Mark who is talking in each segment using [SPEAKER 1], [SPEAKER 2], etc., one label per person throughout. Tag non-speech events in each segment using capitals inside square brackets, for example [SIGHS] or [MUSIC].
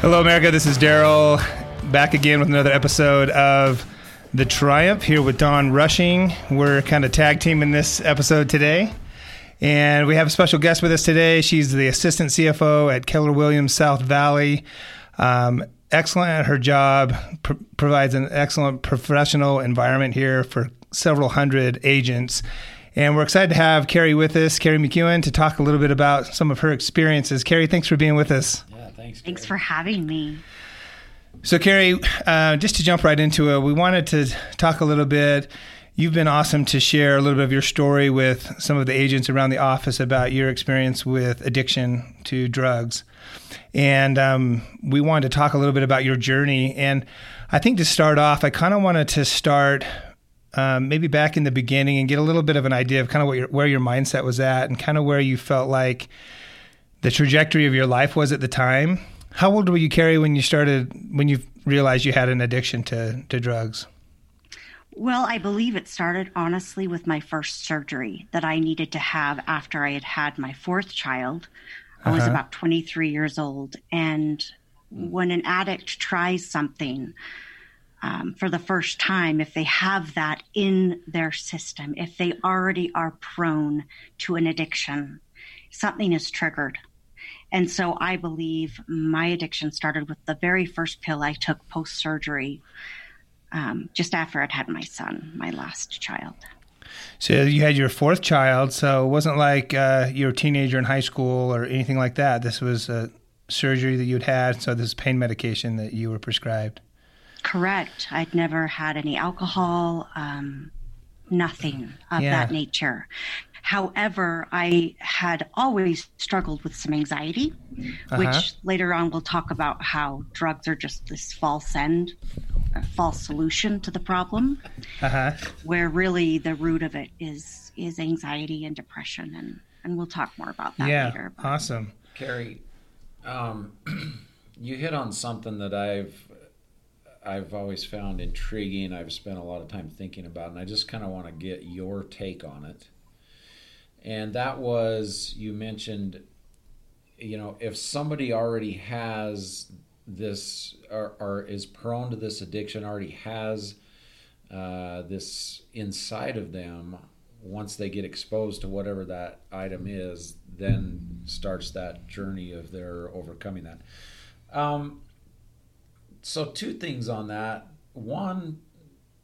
[SPEAKER 1] Hello, America. This is Daryl back again with another episode of The Triumph here with Dawn Rushing. We're kind of tag teaming this episode today. And we have a special guest with us today. She's the assistant CFO at Keller Williams South Valley. Um, excellent at her job, pr- provides an excellent professional environment here for several hundred agents. And we're excited to have Carrie with us, Carrie McEwen, to talk a little bit about some of her experiences. Carrie, thanks for being with us.
[SPEAKER 2] Yeah, thanks.
[SPEAKER 3] Thanks for having me.
[SPEAKER 1] So, Carrie, uh, just to jump right into it, we wanted to talk a little bit. You've been awesome to share a little bit of your story with some of the agents around the office about your experience with addiction to drugs. And um, we wanted to talk a little bit about your journey. And I think to start off, I kind of wanted to start um, maybe back in the beginning and get a little bit of an idea of kind of what your, where your mindset was at and kind of where you felt like the trajectory of your life was at the time. How old were you, Carrie, when you started, when you realized you had an addiction to, to drugs?
[SPEAKER 3] Well, I believe it started honestly with my first surgery that I needed to have after I had had my fourth child. I was
[SPEAKER 1] Uh-huh.
[SPEAKER 3] about 23 years old. And when an addict tries something um, for the first time, if they have that in their system, if they already are prone to an addiction, something is triggered. And so I believe my addiction started with the very first pill I took post surgery, um, just after I'd had my son, my last child.
[SPEAKER 1] So you had your fourth child, so it wasn't like uh, you were a teenager in high school or anything like that. This was a surgery that you'd had, so this is pain medication that you were prescribed.
[SPEAKER 3] Correct. I'd never had any alcohol, um, nothing of
[SPEAKER 1] Yeah.
[SPEAKER 3] that nature. However, I had always struggled with some anxiety,
[SPEAKER 1] Uh-huh.
[SPEAKER 3] which later on we'll talk about how drugs are just this false end, a false solution to the problem,
[SPEAKER 1] Uh huh.
[SPEAKER 3] where really the root of it is is anxiety and depression, and and we'll talk more about that
[SPEAKER 1] Yeah.
[SPEAKER 3] later.
[SPEAKER 1] Awesome.
[SPEAKER 2] Carrie, um, [CLEARS THROAT] you hit on something that I've I've always found intriguing. I've spent a lot of time thinking about, and I just kind of want to get your take on it. And that was you mentioned, you know, if somebody already has this or, or is prone to this addiction, already has uh, this inside of them, once they get exposed to whatever that item is, then starts that journey of their overcoming that. Um, so, two things on that. One,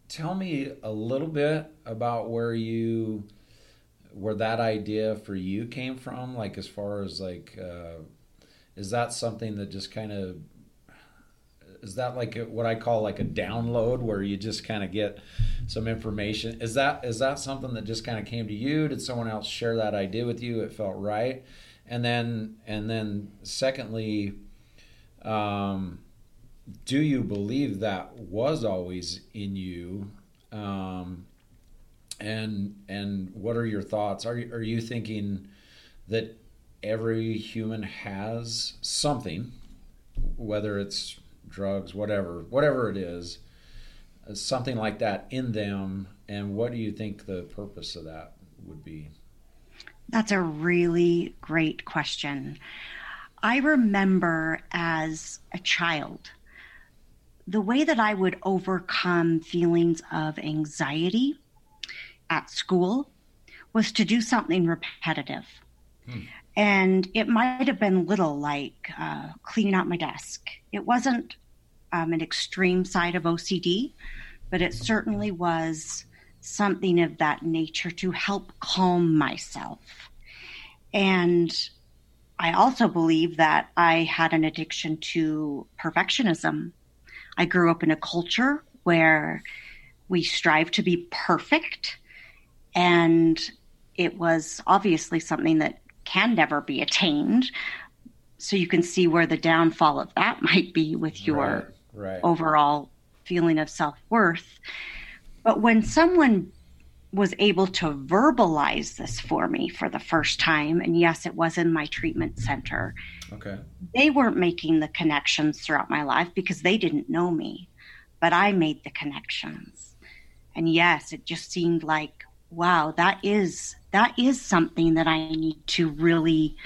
[SPEAKER 2] tell me a little bit about where you, where that idea for you came from. Like, as far as like, uh, is that something that just kind of is that like a, what I call like a download where you just kind of get some information? Is that is that something that just kind of came to you? Did someone else share that idea with you? It felt right, and then and then secondly, um, do you believe that was always in you? Um, and and what are your thoughts? Are you, are you thinking that every human has something, whether it's drugs, whatever, whatever it is, uh, something like that in them. And what do you think the purpose of that would be?
[SPEAKER 3] That's a really great question. I remember as a child, the way that I would overcome feelings of anxiety at school was to do something repetitive. And it might have been little like uh, cleaning out my desk. It wasn't um, an extreme side of OCD, but it certainly was something of that nature to help calm myself. And I also believe that I had an addiction to perfectionism. I grew up in a culture where we strive to be perfect, and it was obviously something that can never be attained. So you can see where the downfall of that might be with your
[SPEAKER 2] Right, right.
[SPEAKER 3] overall feeling of self worth. But when someone was able to verbalize this for me for the first time, and yes, it was in my treatment center,
[SPEAKER 2] Okay.
[SPEAKER 3] they weren't making the connections throughout my life because they didn't know me, but I made the connections. And yes, it just seemed like, wow, that is that is something that I need to really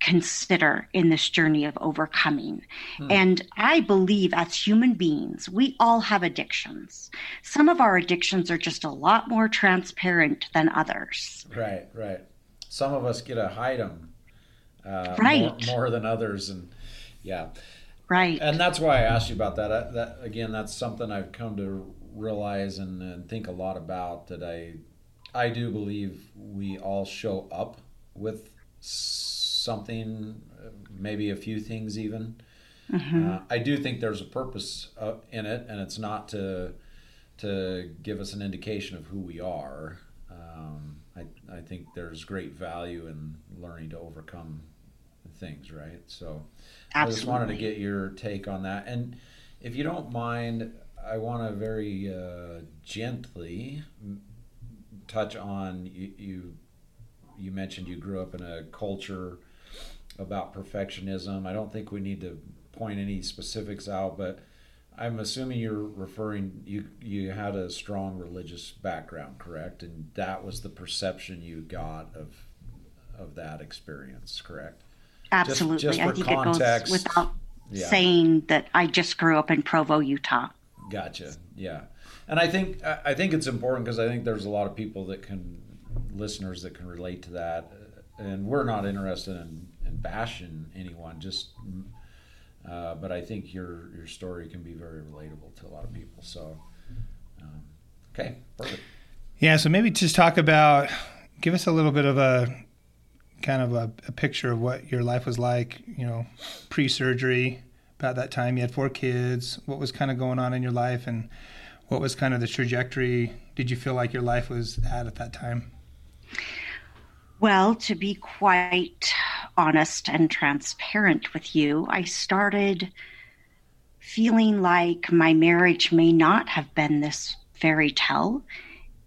[SPEAKER 3] consider in this journey of overcoming. Hmm. And I believe as human beings, we all have addictions. Some of our addictions are just a lot more transparent than others.
[SPEAKER 2] Right, right. Some of us get to hide them uh, right. more, more than others. And yeah.
[SPEAKER 3] Right.
[SPEAKER 2] And that's why I asked you about that. I, that again, that's something I've come to realize and, and think a lot about that I I do believe we all show up with something, maybe a few things even. Mm-hmm. Uh, I do think there's a purpose uh, in it, and it's not to to give us an indication of who we are. Um, I, I think there's great value in learning to overcome things, right? So Absolutely. I just wanted to get your take on that. And if you don't mind, I want to very uh, gently touch on you, you you mentioned you grew up in a culture about perfectionism. I don't think we need to point any specifics out, but I'm assuming you're referring you you had a strong religious background, correct? And that was the perception you got of of that experience, correct?
[SPEAKER 3] Absolutely. Just, just I think context, it goes without yeah. saying that I just grew up in Provo, Utah.
[SPEAKER 2] Gotcha. Yeah, and I think I think it's important because I think there's a lot of people that can listeners that can relate to that, and we're not interested in, in bashing anyone. Just, uh, but I think your your story can be very relatable to a lot of people. So, um, okay, perfect.
[SPEAKER 1] Yeah. So maybe just talk about, give us a little bit of a kind of a, a picture of what your life was like. You know, pre-surgery. About that time, you had four kids. What was kind of going on in your life, and what was kind of the trajectory? Did you feel like your life was at at that time?
[SPEAKER 3] Well, to be quite honest and transparent with you, I started feeling like my marriage may not have been this fairy tale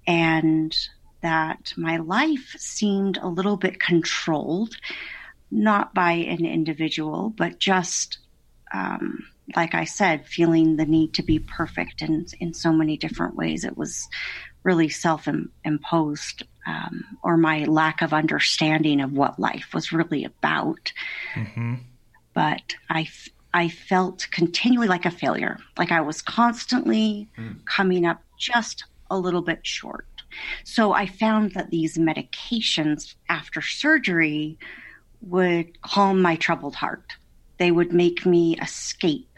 [SPEAKER 3] and that my life seemed a little bit controlled, not by an individual, but just, um, like I said, feeling the need to be perfect in, in so many different ways. It was really self imposed um, or my lack of understanding of what life was really about. Mm-hmm. But I, I felt continually like a failure, like I was constantly mm. coming up just a little bit short. So I found that these medications after surgery would calm my troubled heart. They would make me escape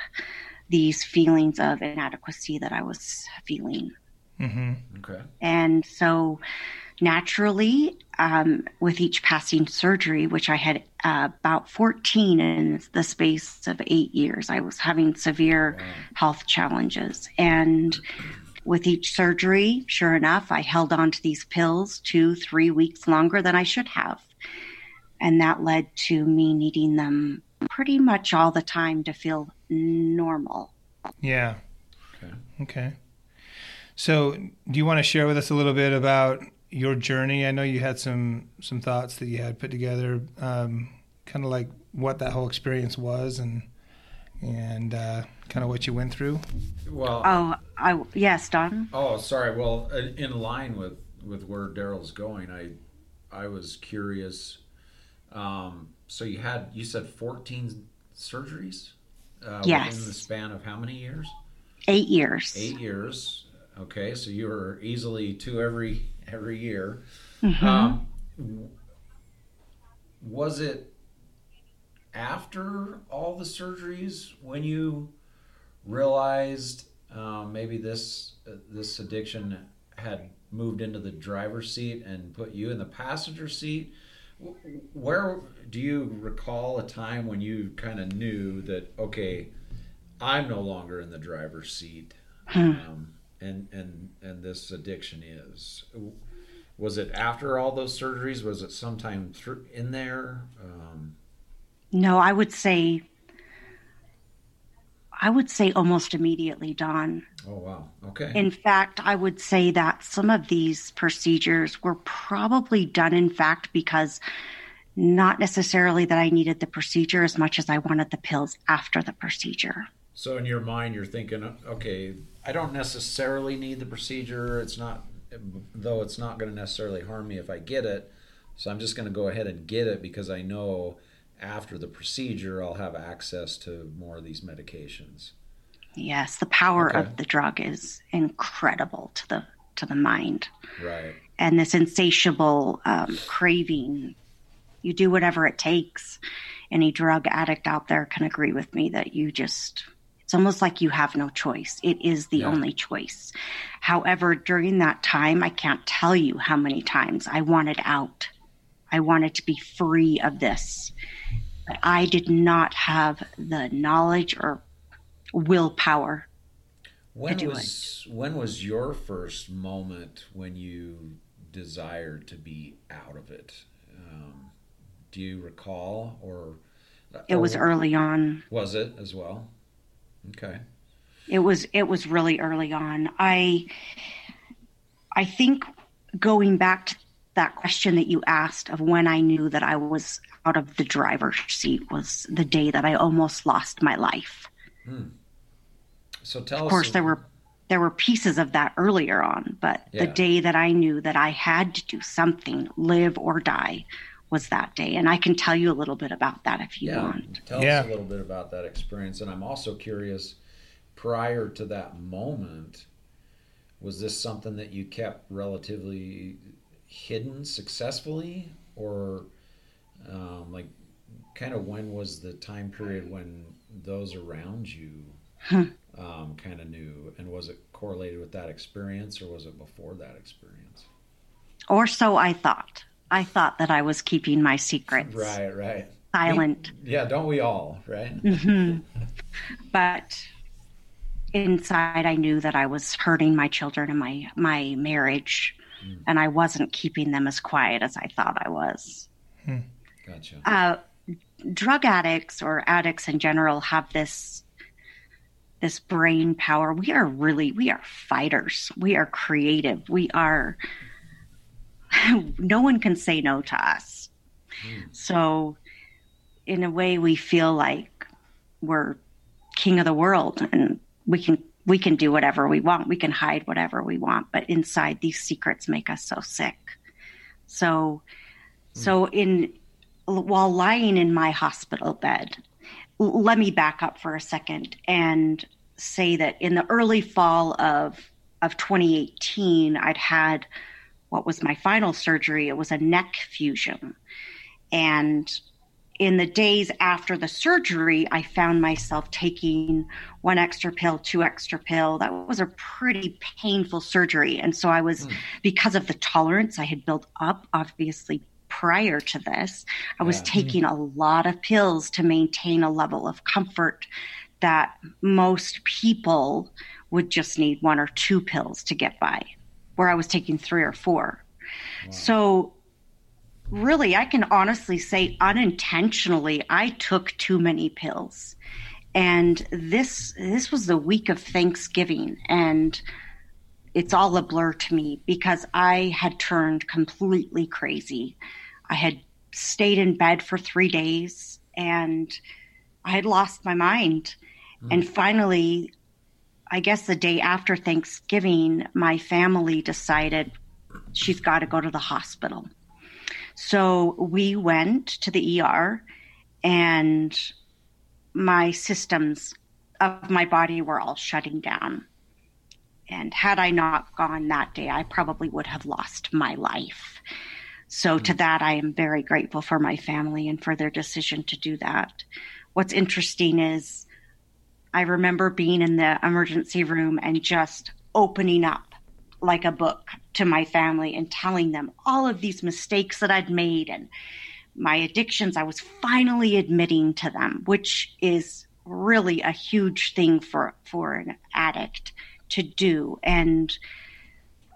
[SPEAKER 3] these feelings of inadequacy that I was feeling.
[SPEAKER 2] Mm-hmm. Okay.
[SPEAKER 3] And so naturally, um, with each passing surgery, which I had uh, about 14 in the space of eight years, I was having severe wow. health challenges. And with each surgery, sure enough, I held on to these pills two, three weeks longer than I should have. And that led to me needing them pretty much all the time to feel normal.
[SPEAKER 1] Yeah. Okay. Okay. So, do you want to share with us a little bit about your journey? I know you had some some thoughts that you had put together, um, kind of like what that whole experience was, and and uh, kind of what you went through.
[SPEAKER 2] Well,
[SPEAKER 3] oh, I yes, Don.
[SPEAKER 2] Oh, sorry. Well, in line with with where Daryl's going, I I was curious. Um, so you had you said fourteen surgeries uh,
[SPEAKER 3] yes.
[SPEAKER 2] within the span of how many years?
[SPEAKER 3] Eight years.
[SPEAKER 2] Eight years. Okay, so you were easily two every every year. Mm-hmm. Um, was it after all the surgeries when you realized um, maybe this uh, this addiction had moved into the driver's seat and put you in the passenger seat? Where do you recall a time when you kind of knew that okay, I'm no longer in the driver's seat? [SIGHS] Hmm. Um, and and and this addiction is was it after all those surgeries was it sometime through in there um,
[SPEAKER 3] no i would say i would say almost immediately don
[SPEAKER 2] oh wow okay
[SPEAKER 3] in fact i would say that some of these procedures were probably done in fact because not necessarily that i needed the procedure as much as i wanted the pills after the procedure
[SPEAKER 2] so in your mind you're thinking okay I don't necessarily need the procedure. It's not, though it's not going to necessarily harm me if I get it. So I'm just going to go ahead and get it because I know after the procedure, I'll have access to more of these medications.
[SPEAKER 3] Yes, the power
[SPEAKER 2] Okay.
[SPEAKER 3] of the drug is incredible to the to the mind,
[SPEAKER 2] Right.
[SPEAKER 3] and this insatiable um, craving. You do whatever it takes. Any drug addict out there can agree with me that you just. It's almost like you have no choice. It is the
[SPEAKER 2] Yeah.
[SPEAKER 3] only choice. However, during that time, I can't tell you how many times I wanted out. I wanted to be free of this. But I did not have the knowledge or willpower
[SPEAKER 2] When
[SPEAKER 3] do
[SPEAKER 2] was when was your first moment when you desired to be out of it? Um, do you recall, or
[SPEAKER 3] It was early on.
[SPEAKER 2] Was it as well? Okay.
[SPEAKER 3] It was it was really early on. I I think going back to that question that you asked of when I knew that I was out of the driver's seat was the day that I almost lost my life. Hmm.
[SPEAKER 2] So tell
[SPEAKER 3] Of course
[SPEAKER 2] us.
[SPEAKER 3] there were there were pieces of that earlier on, but
[SPEAKER 2] Yeah.
[SPEAKER 3] the day that I knew that I had to do something, live or die, was that day. And I can tell you a little bit about that if you
[SPEAKER 2] yeah.
[SPEAKER 3] want.
[SPEAKER 2] Tell
[SPEAKER 1] Yeah.
[SPEAKER 2] us a little bit about that experience, and I'm also curious. Prior to that moment, was this something that you kept relatively hidden successfully, or um, like kind of when was the time period when those around you um, kind of knew, and was it correlated with that experience, or was it before that experience?
[SPEAKER 3] Or so I thought. I thought that I was keeping my secrets
[SPEAKER 2] Right, right.
[SPEAKER 3] silent.
[SPEAKER 2] Yeah, don't we all, right? [LAUGHS]
[SPEAKER 3] but inside I knew that I was hurting my children and my my marriage Mm. and I wasn't keeping them as quiet as I thought I was. Hmm.
[SPEAKER 2] Gotcha.
[SPEAKER 3] Uh, drug addicts or addicts in general have this this brain power. We are really we are fighters. We are creative. We are [LAUGHS] no one can say no to us. Hmm. So in a way we feel like we're king of the world and we can we can do whatever we want. We can hide whatever we want, but inside these secrets make us so sick. So hmm. so in while lying in my hospital bed, l- let me back up for a second and say that in the early fall of of 2018, I'd had what was my final surgery. It was a neck fusion, and in the days after the surgery, I found myself taking one extra pill, two extra pill. That was a pretty painful surgery. And so I was, hmm. because of the tolerance I had built up, obviously prior to this, I was
[SPEAKER 2] Yeah. Hmm.
[SPEAKER 3] taking a lot of pills to maintain a level of comfort that most people would just need one or two pills to get by, where I was taking three or four. So really i can honestly say unintentionally i took too many pills. And this this was the week of thanksgiving and it's all a blur to me because i had turned completely crazy. I had stayed in bed for 3 days and i had lost my mind. Mm. And finally i guess the day after thanksgiving my family decided she's got to go to the hospital so we went to the ER, and my systems of my body were all shutting down. And had I not gone that day, I probably would have lost my life. So, to that, I am very grateful for my family and for their decision to do that. What's interesting is I remember being in the emergency room and just opening up like a book to my family and telling them all of these mistakes that I'd made and my addictions. I was finally admitting to them, which is really a huge thing for for an addict to do. And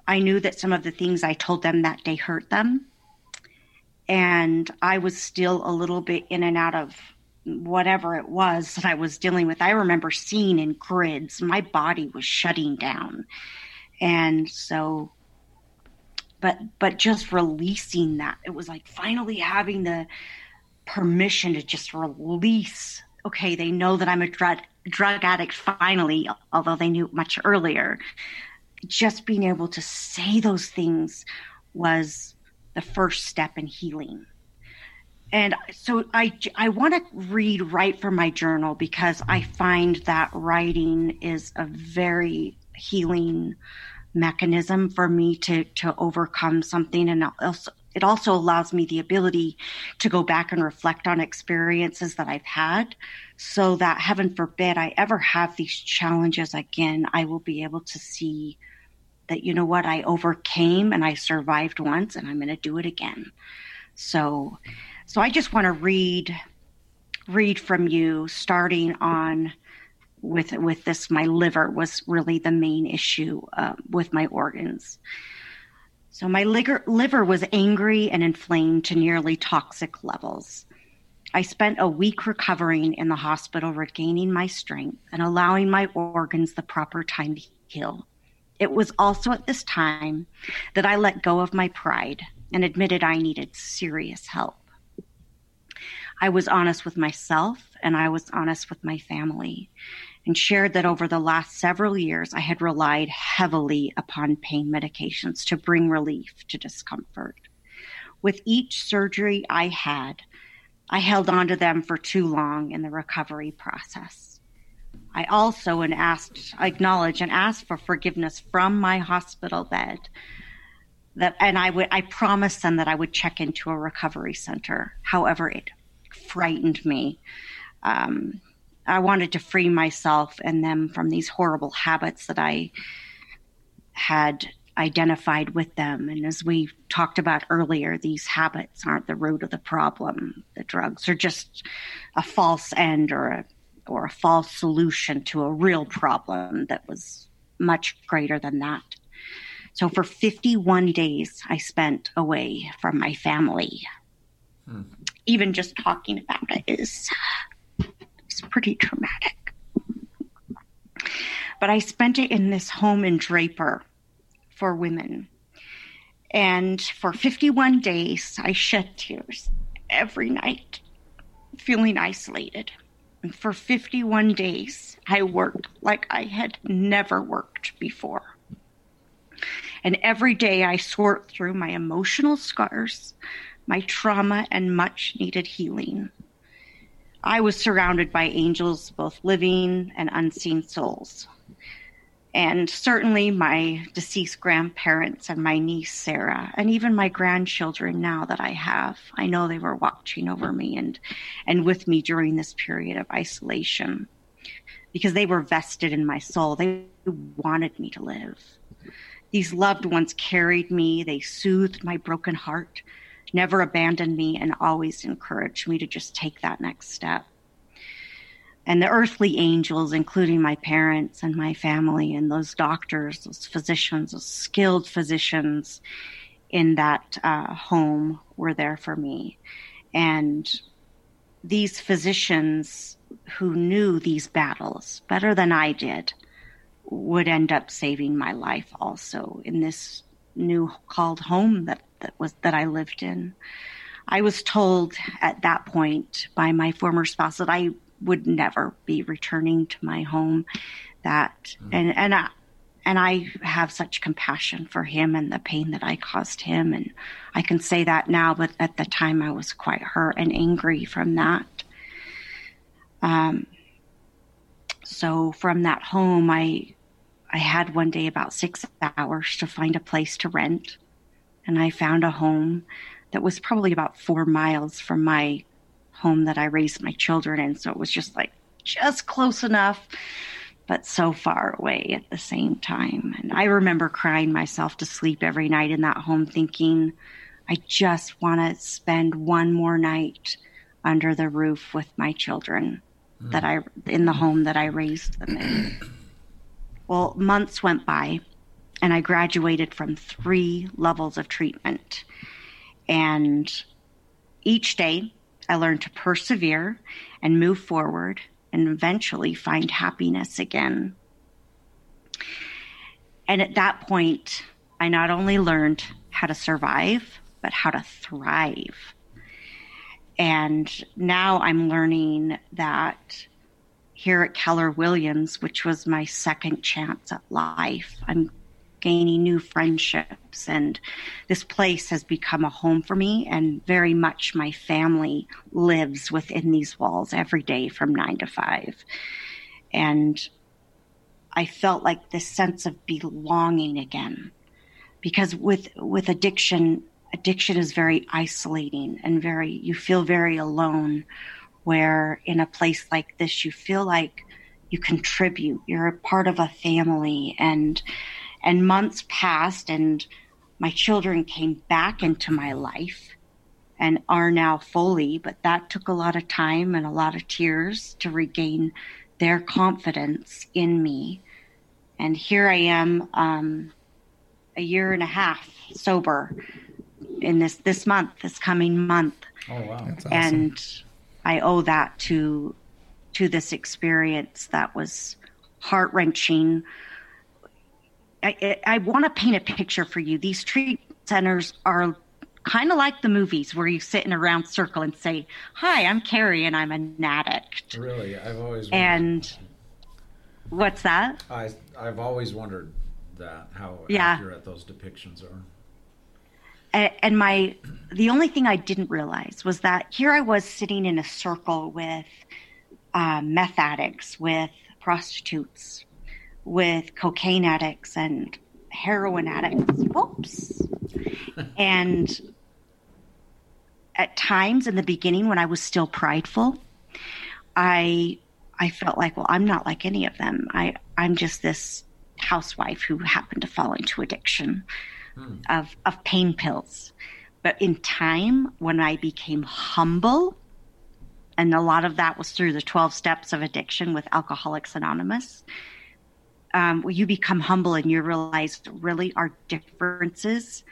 [SPEAKER 3] I knew that some of the things I told them that day hurt them. And I was still a little bit in and out of whatever it was that I was dealing with. I remember seeing in grids, my body was shutting down and so but but just releasing that it was like finally having the permission to just release okay they know that i'm a drug drug addict finally although they knew much earlier. Just being able to say those things was the first step in healing. And so I, I want to read right from my journal because I find that writing is a very healing mechanism for me to to overcome something. And also it also allows me the ability to go back and reflect on experiences that I've had. So that heaven forbid I ever have these challenges again I will be able to see that you know what I overcame and I survived once and I'm going to do it again. So so I just want to read read from you starting on with with this my liver was really the main issue uh, with my organs. So my liver, liver was angry and inflamed to nearly toxic levels. I spent a week recovering in the hospital regaining my strength and allowing my organs the proper time to heal. It was also at this time that i let go of my pride and admitted i needed serious help. I was honest with myself and I was honest with my family and shared that over the last several years, I had relied heavily upon pain medications to bring relief to discomfort. With each surgery I had, I held on to them for too long in the recovery process. I also and asked, acknowledged and asked for forgiveness from my hospital bed. That and I would I promised them that I would check into a recovery center. However, it frightened me. Um, I wanted to free myself and them from these horrible habits that I had identified with them. And as we talked about earlier, these habits aren't the root of the problem. The drugs are just a false end or a or a false solution to a real problem that was much greater than that. So for 51 days, I spent away from my family. Hmm. Even just talking about it is it's pretty traumatic. But I spent it in this home in Draper for women. And for 51 days, I shed tears every night, feeling isolated. And for 51 days, I worked like I had never worked before. And every day I sort through my emotional scars, my trauma, and much needed healing. I was surrounded by angels, both living and unseen souls. And certainly my deceased grandparents and my niece Sarah, and even my grandchildren now that I have, I know they were watching over me and, and with me during this period of isolation because they were vested in my soul. They wanted me to live. These loved ones carried me, they soothed my broken heart, never abandoned me and always encouraged me to just take that next step. And the earthly angels, including my parents and my family, and those doctors, those physicians, those skilled physicians in that uh, home were there for me. And these physicians who knew these battles better than I did would end up saving my life also in this new called home that that was that I lived in. I was told at that point by my former spouse that I would never be returning to my home. That mm. and and I, and I have such compassion for him and the pain that I caused him, and I can say that now. But at the time, I was quite hurt and angry from that. Um. So from that home, I I had one day about six hours to find a place to rent and I found a home that was probably about four miles from my home that I raised my children in. So it was just like just close enough, but so far away at the same time. And I remember crying myself to sleep every night in that home thinking, I just want to spend one more night under the roof with my children that hmm. I in the home that I raised them in. Well, months went by and I graduated from three levels of treatment. And each day I learned to persevere and move forward and eventually find happiness again. And at that point, I not only learned how to survive, but how to thrive. And now I'm learning that here at Keller Williams, which was my second chance at life, I'm gaining new friendships. And this place has become a home for me, and very much my family lives within these walls every day from nine to five. And I felt like this sense of belonging again. Because with, with addiction, addiction is very isolating and very, you feel very alone. Where in a place like this, you feel like you contribute, you're a part of a family. And, and months passed and my children came back into my life and are now fully, but that took a lot of time and a lot of tears to regain their confidence in me. And here I am, um, a year and a half sober in this this month, this coming month.
[SPEAKER 2] Oh wow!
[SPEAKER 1] That's awesome.
[SPEAKER 3] And I owe that to to this experience that was heart wrenching. I, I, I want to paint a picture for you. These treatment centers are kind of like the movies where you sit in a round circle and say, "Hi, I'm Carrie, and I'm an addict."
[SPEAKER 2] Really, I've always wondered,
[SPEAKER 3] And what's that?
[SPEAKER 2] I I've always wondered that how
[SPEAKER 3] Yeah.
[SPEAKER 2] accurate those depictions are.
[SPEAKER 3] And my the only thing I didn't realize was that here I was sitting in a circle with uh, meth addicts, with prostitutes, with cocaine addicts, and heroin addicts. Oops. [LAUGHS] and at times in the beginning, when I was still prideful, I I felt like, well, I'm not like any of them. I I'm just this housewife who happened to fall into addiction hmm. of of pain pills. But in time, when I became humble, and a lot of that was through the 12 steps of addiction with Alcoholics Anonymous, um, you become humble and you realize really our differences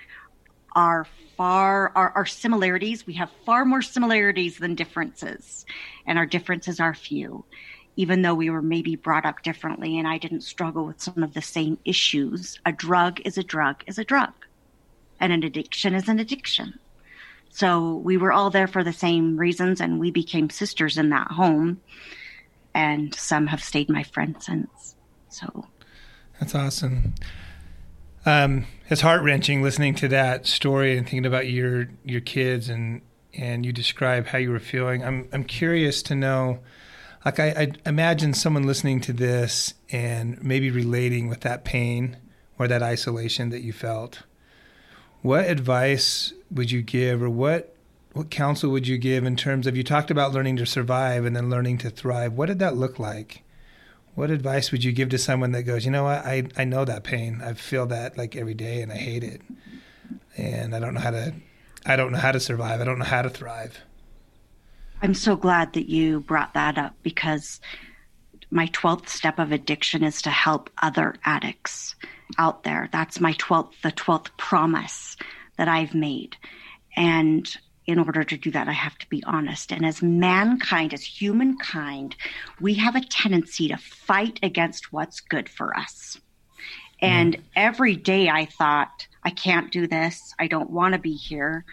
[SPEAKER 3] are far, our, our similarities, we have far more similarities than differences, and our differences are few. Even though we were maybe brought up differently and I didn't struggle with some of the same issues, a drug is a drug is a drug, and an addiction is an addiction. So we were all there for the same reasons, and we became sisters in that home. And some have stayed my friends since. So
[SPEAKER 1] That's awesome. Um, it's heart wrenching listening to that story and thinking about your your kids and and you describe how you were feeling. I'm I'm curious to know, like I, I imagine someone listening to this and maybe relating with that pain or that isolation that you felt. What advice would you give, or what what counsel would you give in terms of you talked about learning to survive and then learning to thrive? What did that look like? What advice would you give to someone that goes, you know what, I, I know that pain. I feel that like every day and I hate it. And I don't know how to I don't know how to survive. I don't know how to thrive.
[SPEAKER 3] I'm so glad that you brought that up because my 12th step of addiction is to help other addicts out there. That's my 12th, the 12th promise that I've made. And in order to do that, I have to be honest. And as mankind, as humankind, we have a tendency to fight against what's good for us. And every day I thought, I can't do this. I don't want to be here.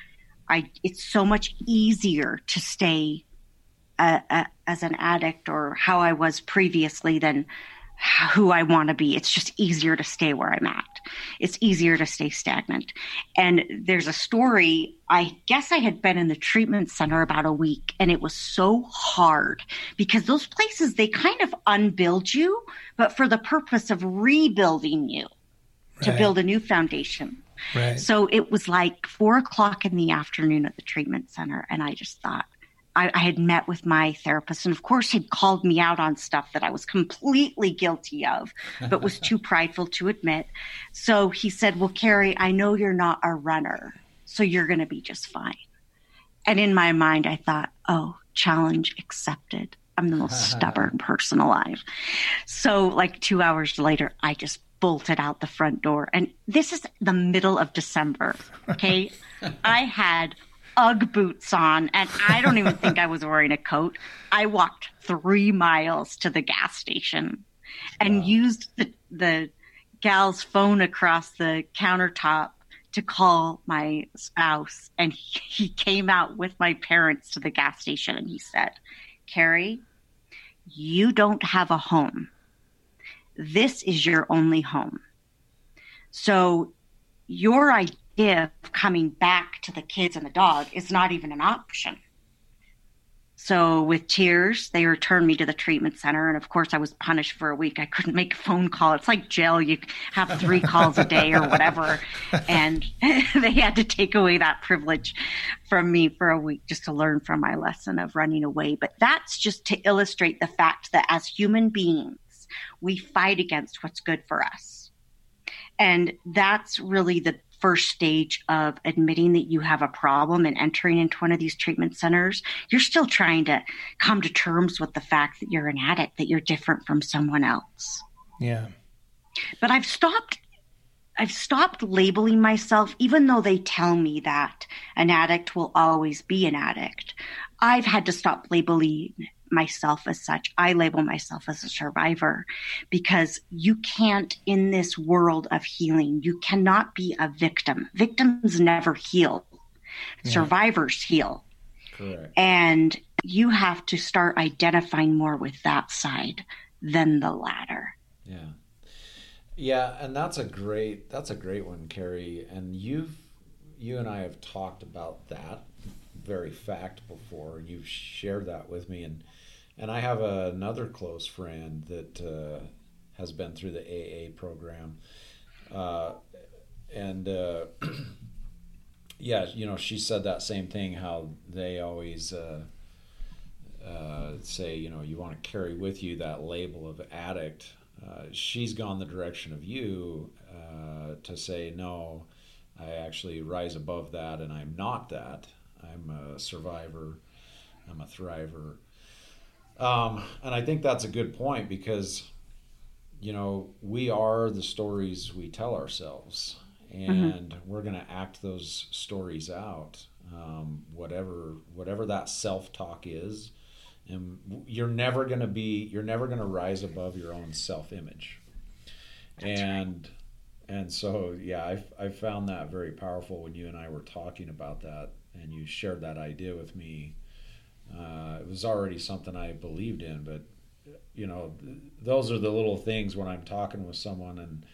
[SPEAKER 3] I, it's so much easier to stay uh, uh, as an addict or how I was previously than who I want to be. It's just easier to stay where I'm at. It's easier to stay stagnant. And there's a story. I guess I had been in the treatment center about a week and it was so hard because those places, they kind of unbuild you, but for the purpose of rebuilding you to build a new foundation.
[SPEAKER 1] Right.
[SPEAKER 3] So it was like four o'clock in the afternoon at the treatment center. And I just thought, I, I had met with my therapist, and of course, he'd called me out on stuff that I was completely guilty of, but was too [LAUGHS] prideful to admit. So he said, Well, Carrie, I know you're not a runner, so you're going to be just fine. And in my mind, I thought, Oh, challenge accepted. I'm the most [LAUGHS] stubborn person alive. So, like two hours later, I just bolted out the front door. And this is the middle of December. Okay. [LAUGHS] I had Ugg boots on, and I don't even think I was wearing a coat. I walked three miles to the gas station and used the, the gal's phone across the countertop to call my spouse. And he, he came out with my parents to the gas station and he said, Carrie, you don't have a home. This is your only home. So your idea of coming back to the kids and the dog is not even an option. So with tears, they returned me to the treatment center. And of course, I was punished for a week. I couldn't make a phone call. It's like jail. You have three calls a day or whatever. [LAUGHS] And [LAUGHS] they had to take away that privilege from me for a week just to learn from my lesson of running away. But that's just to illustrate the fact that as human beings, we fight against what's good for us. And that's really the first stage of admitting that you have a problem and entering into one of these treatment centers, you're still trying to come to terms with the fact that you're an addict, that you're different from someone else.
[SPEAKER 1] Yeah.
[SPEAKER 3] But I've stopped I've stopped labeling myself even though they tell me that an addict will always be an addict. I've had to stop labeling myself as such. I label myself as a survivor because you can't, in this world of healing, you cannot be a victim. Victims never heal, yeah. survivors heal. Correct. And you have to start identifying more with that side than the latter.
[SPEAKER 2] Yeah. Yeah, and that's a great that's a great one, Carrie. And you've you and I have talked about that very fact before. And you've shared that with me, and and I have a, another close friend that uh, has been through the AA program, uh, and uh, [CLEARS THROAT] yeah, you know, she said that same thing. How they always uh, uh, say, you know, you want to carry with you that label of addict. Uh, she's gone the direction of you to say, no, I actually rise above that, and I'm not that. I'm a survivor. I'm a thriver um, and I think that's a good point because, you know, we are the stories we tell ourselves, mm-hmm. and mm-hmm. we're going to act those stories out, um, whatever whatever that self talk is. And you're never going to be, you're never going to rise above your own self image. And right. and so yeah, I I found that very powerful when you and I were talking about that, and you shared that idea with me uh, it was already something I believed in, but you know, th- those are the little things when I'm talking with someone and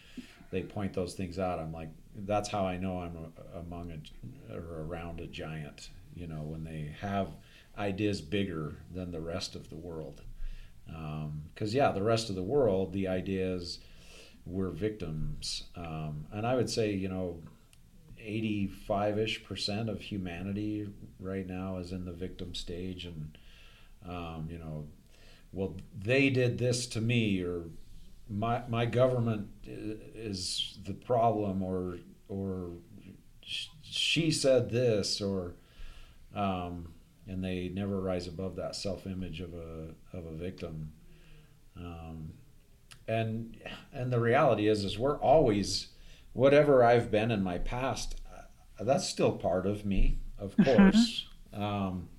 [SPEAKER 2] they point those things out. I'm like, that's how I know I'm a, among a, or around a giant. You know, when they have ideas bigger than the rest of the world. Because um, yeah, the rest of the world, the ideas we're victims, um, and I would say, you know, 85 ish percent of humanity right now is in the victim stage. And, um, you know, well, they did this to me, or my, my government is the problem, or, or she said this, or, um, and they never rise above that self image of a, of a victim. Um, and, and the reality is, is we're always, whatever I've been in my past, uh, that's still part of me, of mm-hmm. [LAUGHS] course. Um,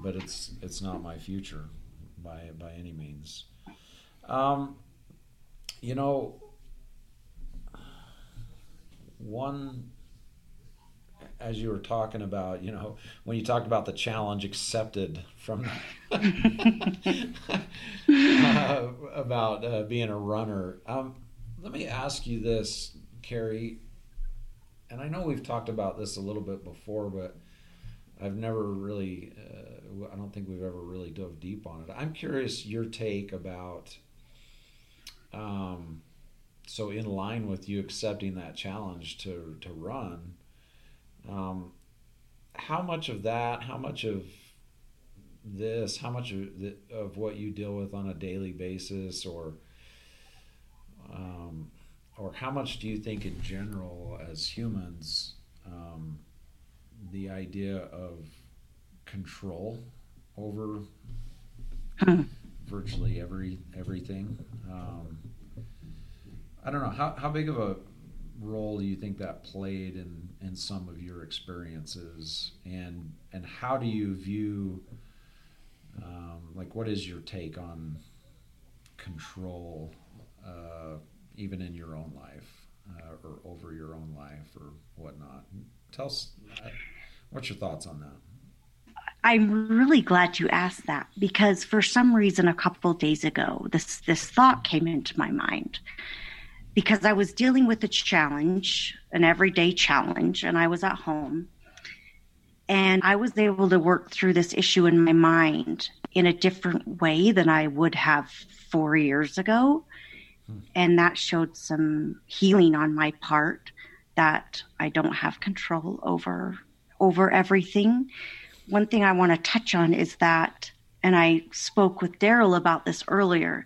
[SPEAKER 2] but it's it's not my future by by any means. Um, you know, one as you were talking about, you know, when you talked about the challenge accepted from [LAUGHS] [LAUGHS] uh, about uh, being a runner, um, let me ask you this, Carrie and I know we've talked about this a little bit before, but I've never really, uh, I don't think we've ever really dove deep on it. I'm curious your take about, um, so in line with you accepting that challenge to to run, um, how much of that, how much of this, how much of, the, of what you deal with on a daily basis, or um, or how much do you think in general as humans um, the idea of control over virtually every everything? Um, i don't know how, how big of a role do you think that played in in some of your experiences? And and how do you view um, like what is your take on control uh, even in your own life uh, or over your own life or whatnot. Tell us, uh, what's your thoughts on that?
[SPEAKER 3] I'm really glad you asked that because for some reason a couple days ago this this thought came into my mind because I was dealing with a challenge, an everyday challenge, and I was at home. And I was able to work through this issue in my mind in a different way than I would have four years ago. Hmm. And that showed some healing on my part that I don't have control over over everything. One thing I want to touch on is that, and I spoke with Daryl about this earlier,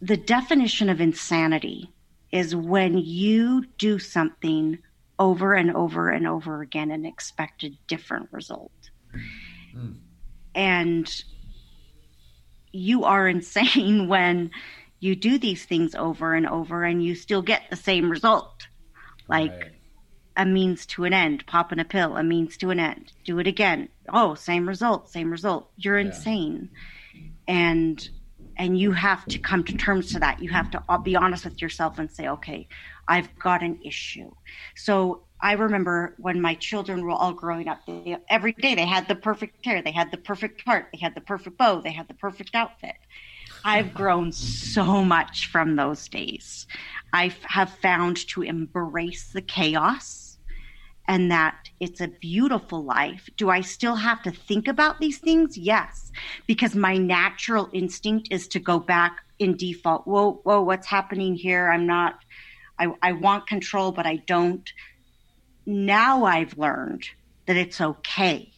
[SPEAKER 3] the definition of insanity is when you do something over and over and over again and expect a different result. Mm. And you are insane [LAUGHS] when you do these things over and over and you still get the same result. Like right. a means to an end, popping a pill, a means to an end. Do it again. Oh, same result, same result. You're yeah. insane. And and you have to come to terms to that you have to uh, be honest with yourself and say okay i've got an issue so i remember when my children were all growing up they, every day they had the perfect hair they had the perfect heart they had the perfect bow they had the perfect outfit i've grown so much from those days i have found to embrace the chaos and that it's a beautiful life. Do I still have to think about these things? Yes, because my natural instinct is to go back in default. Whoa, whoa, what's happening here? I'm not, I, I want control, but I don't. Now I've learned that it's okay.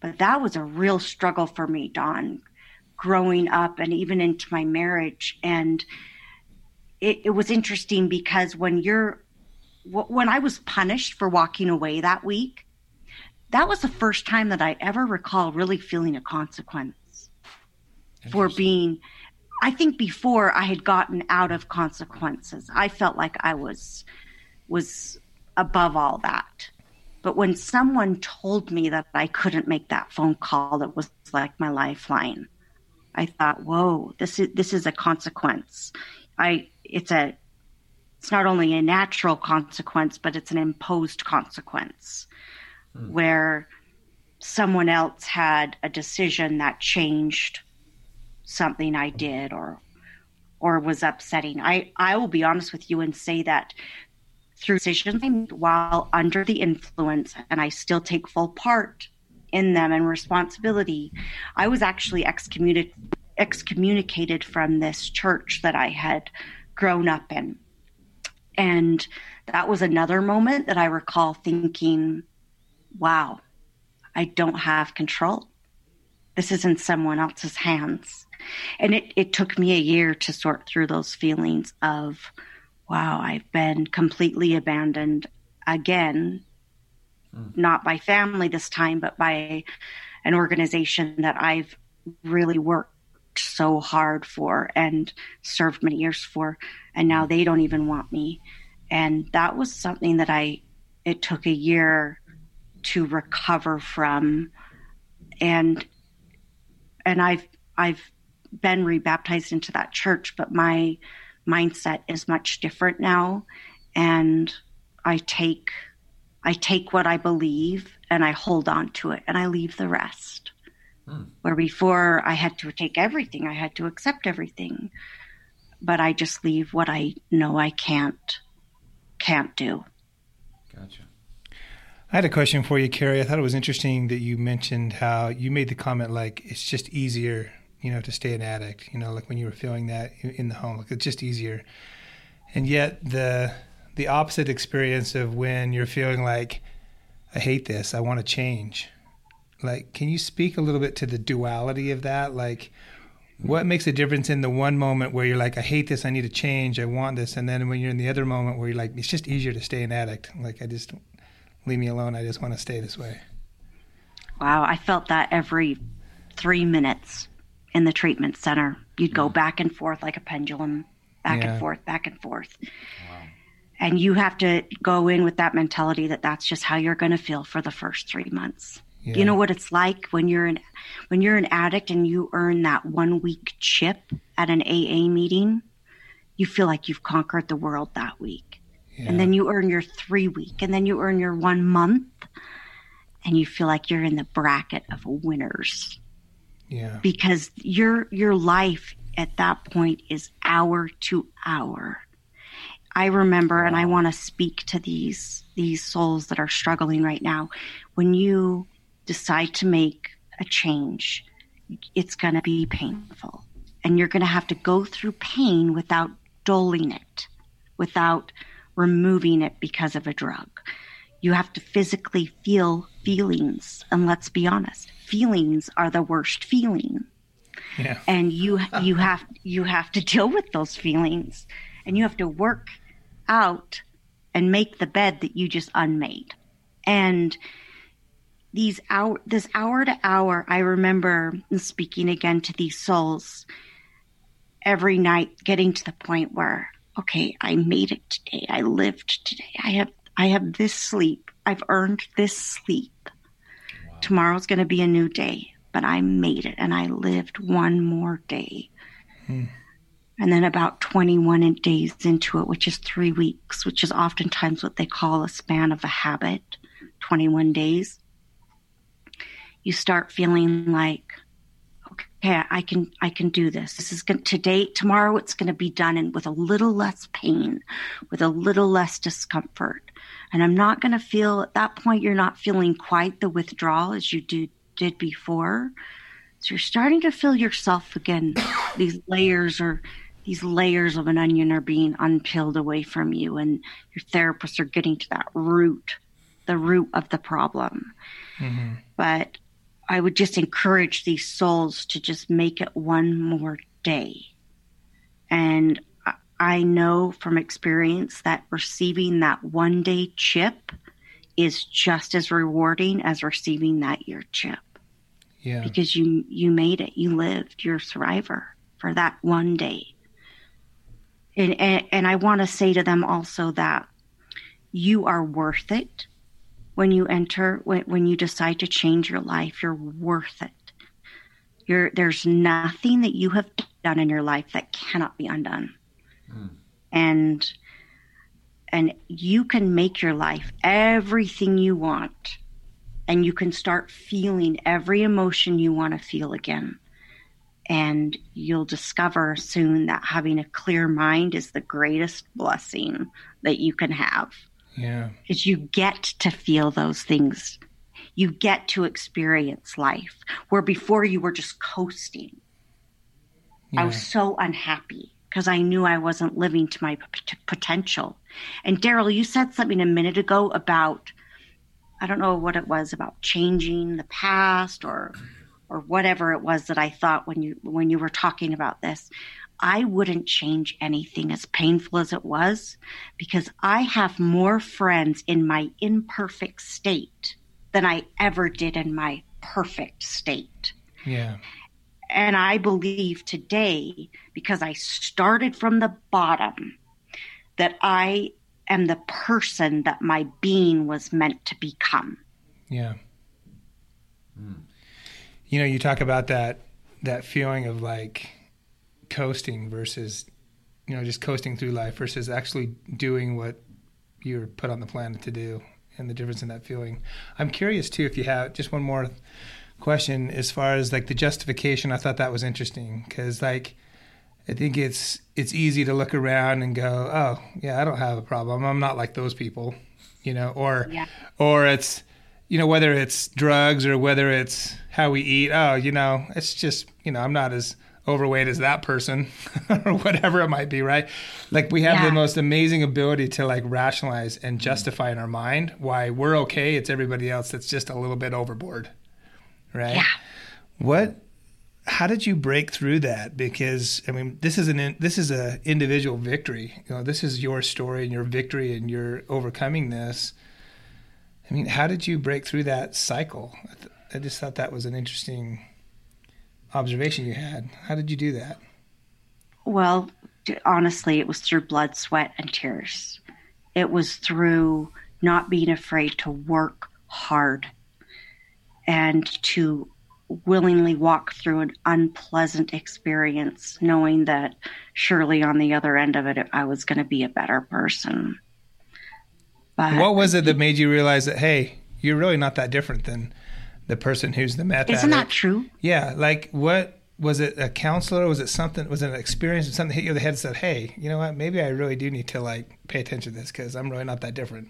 [SPEAKER 3] But that was a real struggle for me, Don, growing up and even into my marriage. And it, it was interesting because when you're when I was punished for walking away that week, that was the first time that I ever recall really feeling a consequence for being. I think before I had gotten out of consequences, I felt like I was was above all that. But when someone told me that I couldn't make that phone call, that was like my lifeline. I thought, "Whoa, this is this is a consequence. I it's a it's not only a natural consequence, but it's an imposed consequence hmm. where someone else had a decision that changed something I did or or was upsetting. I, I will be honest with you and say that through decisions while under the influence and I still take full part in them and responsibility, I was actually excommunicated excommunicated from this church that I had grown up in. And that was another moment that I recall thinking, wow, I don't have control. This is in someone else's hands. And it, it took me a year to sort through those feelings of, wow, I've been completely abandoned again, mm. not by family this time, but by an organization that I've really worked so hard for and served many years for and now they don't even want me and that was something that i it took a year to recover from and and i've i've been rebaptized into that church but my mindset is much different now and i take i take what i believe and i hold on to it and i leave the rest Hmm. Where before I had to take everything, I had to accept everything. But I just leave what I know I can't can't do.
[SPEAKER 1] Gotcha. I had a question for you, Carrie. I thought it was interesting that you mentioned how you made the comment like it's just easier, you know, to stay an addict. You know, like when you were feeling that in the home, like it's just easier. And yet the the opposite experience of when you're feeling like I hate this, I want to change. Like can you speak a little bit to the duality of that? Like what makes a difference in the one moment where you're like i hate this. I need to change. I want this. And then when you're in the other moment where you're like it's just easier to stay an addict. Like i just leave me alone. I just want to stay this way.
[SPEAKER 3] Wow. I felt that every three minutes in the treatment center. You'd go mm. back and forth like a pendulum back yeah. and forth back and forth. And you have to go in with that mentality that that's just how you're going to feel for the first three months yeah. You know what it's like when you're an when you're an addict and you earn that one week chip at an AA meeting, you feel like you've conquered the world that week. Yeah. And then you earn your 3 week and then you earn your 1 month and you feel like you're in the bracket of winners.
[SPEAKER 1] Yeah.
[SPEAKER 3] Because your your life at that point is hour to hour. I remember, and I want to speak to these these souls that are struggling right now. When you decide to make a change, it's going to be painful, and you're going to have to go through pain without dulling it, without removing it because of a drug. You have to physically feel feelings, and let's be honest, feelings are the worst feeling.
[SPEAKER 1] Yeah.
[SPEAKER 3] And you you have you have to deal with those feelings, and you have to work out and make the bed that you just unmade. And these hour this hour to hour, I remember speaking again to these souls every night, getting to the point where, okay, I made it today. I lived today. I have I have this sleep. I've earned this sleep. Wow. Tomorrow's going to be a new day, but I made it and I lived one more day. Hmm. And then about 21 days into it, which is three weeks, which is oftentimes what they call a span of a habit, 21 days, you start feeling like, okay, I can, I can do this. This is going today, tomorrow it's going to be done and with a little less pain, with a little less discomfort. And I'm not going to feel at that point, you're not feeling quite the withdrawal as you do, did before. So you're starting to feel yourself again. These layers are these layers of an onion are being unpeeled away from you and your therapists are getting to that root the root of the problem. Mm-hmm. but i would just encourage these souls to just make it one more day. And i know from experience that receiving that one day chip is just as rewarding as receiving that year chip.
[SPEAKER 1] Yeah.
[SPEAKER 3] Because you you made it. You lived. You're a survivor for that one day and, and, and I want to say to them also that you are worth it when you enter, when, when you decide to change your life, you're worth it. You're, there's nothing that you have done in your life that cannot be undone. Mm. And and you can make your life everything you want and you can start feeling every emotion you want to feel again and you'll discover soon that having a clear mind is the greatest blessing that you can have.
[SPEAKER 1] Yeah.
[SPEAKER 3] Because you get to feel those things. You get to experience life where before you were just coasting. Yeah. I was so unhappy because I knew I wasn't living to my p- potential. And Daryl, you said something a minute ago about, I don't know what it was about changing the past or or whatever it was that I thought when you when you were talking about this. I wouldn't change anything as painful as it was because I have more friends in my imperfect state than I ever did in my perfect state.
[SPEAKER 1] Yeah.
[SPEAKER 3] And I believe today, because I started from the bottom, that I am the person that my being was meant to become.
[SPEAKER 1] Yeah. Mm you know, you talk about that that feeling of like coasting versus you know just coasting through life versus actually doing what you're put on the planet to do and the difference in that feeling. I'm curious too if you have just one more question as far as like the justification. I thought that was interesting because like I think it's it's easy to look around and go, oh yeah, I don't have a problem. I'm not like those people, you know, or yeah. or it's you know, whether it's drugs or whether it's how we eat, oh, you know, it's just, you know, I'm not as overweight as that person [LAUGHS] or whatever it might be, right? Like we have yeah. the most amazing ability to like rationalize and mm-hmm. justify in our mind why we're okay. It's everybody else that's just a little bit overboard, right?
[SPEAKER 3] Yeah.
[SPEAKER 1] What how did you break through that because i mean this is an this is a individual victory you know this is your story and your victory and you're overcoming this I mean, how did you break through that cycle? I, th- I just thought that was an interesting observation you had. How did you do that?
[SPEAKER 3] Well, honestly, it was through blood, sweat, and tears. It was through not being afraid to work hard and to willingly walk through an unpleasant experience, knowing that surely on the other end of it, I was going to be a better person.
[SPEAKER 1] But what was it that [LAUGHS] made you realize that hey, you're really not that different than the person who's the meth
[SPEAKER 3] Isn't
[SPEAKER 1] addict?
[SPEAKER 3] that true?
[SPEAKER 1] Yeah, like what was it a counselor? Was it something? Was it an experience? Something hit you in the head and said, "Hey, you know what? Maybe I really do need to like pay attention to this because I'm really not that different."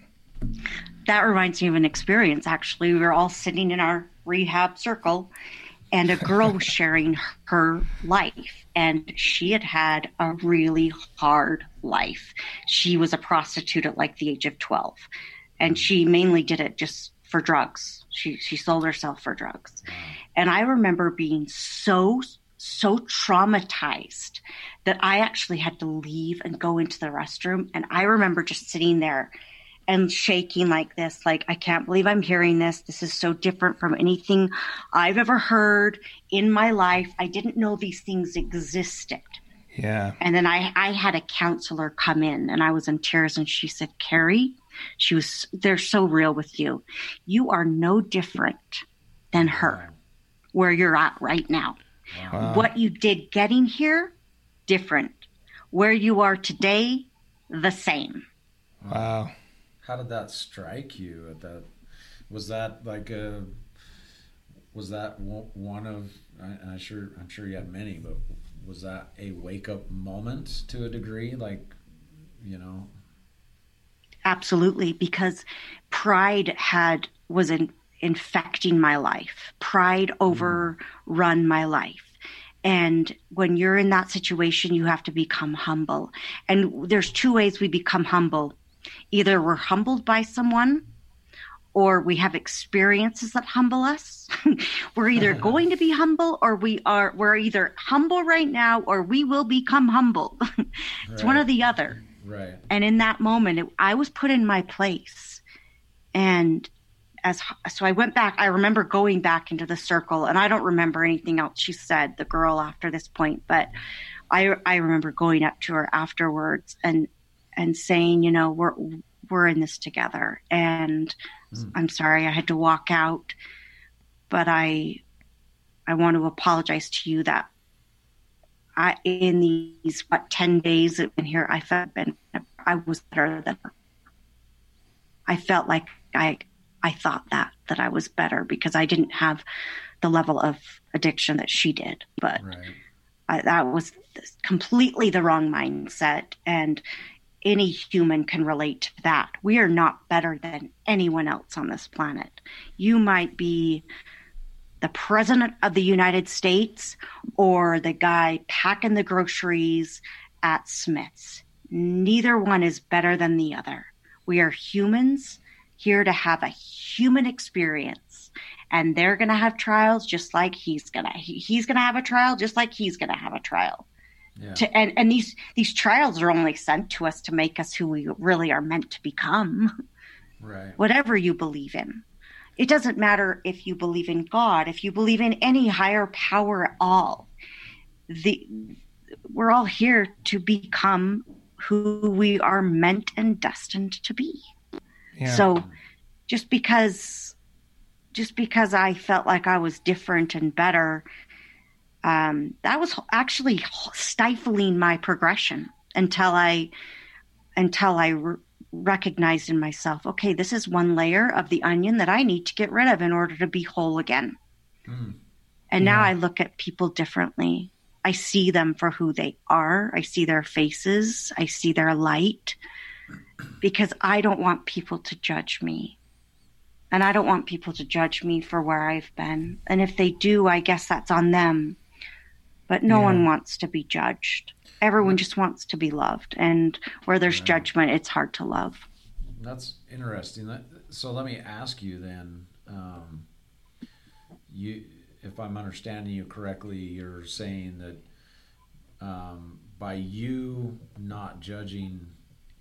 [SPEAKER 3] That reminds me of an experience. Actually, we were all sitting in our rehab circle, and a girl was sharing her life, and she had had a really hard life. She was a prostitute at like the age of twelve, and she mainly did it just for drugs. She she sold herself for drugs. And I remember being so so traumatized that I actually had to leave and go into the restroom and I remember just sitting there and shaking like this like I can't believe I'm hearing this. This is so different from anything I've ever heard in my life. I didn't know these things existed.
[SPEAKER 1] Yeah.
[SPEAKER 3] And then I, I had a counselor come in and I was in tears and she said, Carrie, she was, they're so real with you. You are no different than her where you're at right now.
[SPEAKER 1] Wow.
[SPEAKER 3] What you did getting here, different. Where you are today, the same.
[SPEAKER 1] Wow.
[SPEAKER 2] How did that strike you at that? Was that like a, was that one of, I, am sure, I'm sure you had many, but was that a wake up moment to a degree? Like, you know,
[SPEAKER 3] absolutely because pride had was in, infecting my life pride mm. overrun my life and when you're in that situation you have to become humble and there's two ways we become humble either we're humbled by someone or we have experiences that humble us [LAUGHS] we're either [LAUGHS] going to be humble or we are we're either humble right now or we will become humble [LAUGHS] it's right. one or the other
[SPEAKER 2] Right.
[SPEAKER 3] And in that moment, it, I was put in my place. And as so I went back, I remember going back into the circle, and I don't remember anything else she said, the girl after this point, but I I remember going up to her afterwards and and saying, you know, we're we're in this together, and mm. I'm sorry I had to walk out, but I I want to apologize to you that I, in these what ten days in here, I felt been, I was better than her. I felt like I I thought that that I was better because I didn't have the level of addiction that she did, but right. I, that was completely the wrong mindset, and any human can relate to that. We are not better than anyone else on this planet. You might be the president of the United States or the guy packing the groceries at Smith's. Neither one is better than the other. We are humans here to have a human experience. And they're going to have trials just like he's going to. He's going to have a trial just like he's going to have a trial. Yeah. To, and and these these trials are only sent to us to make us who we really are meant to become.
[SPEAKER 2] Right.
[SPEAKER 3] Whatever you believe in. It doesn't matter if you believe in God, if you believe in any higher power at all. The we're all here to become who we are meant and destined to be. Yeah. So just because just because I felt like I was different and better, um, that was actually stifling my progression until I until I re- recognized in myself, okay, this is one layer of the onion that I need to get rid of in order to be whole again. Mm. And yeah. now I look at people differently. I see them for who they are. I see their faces. I see their light because I don't want people to judge me. And I don't want people to judge me for where I've been. And if they do, I guess that's on them. But no yeah. one wants to be judged everyone just wants to be loved and where there's right. judgment it's hard to love
[SPEAKER 2] that's interesting so let me ask you then um, you if i'm understanding you correctly you're saying that um, by you not judging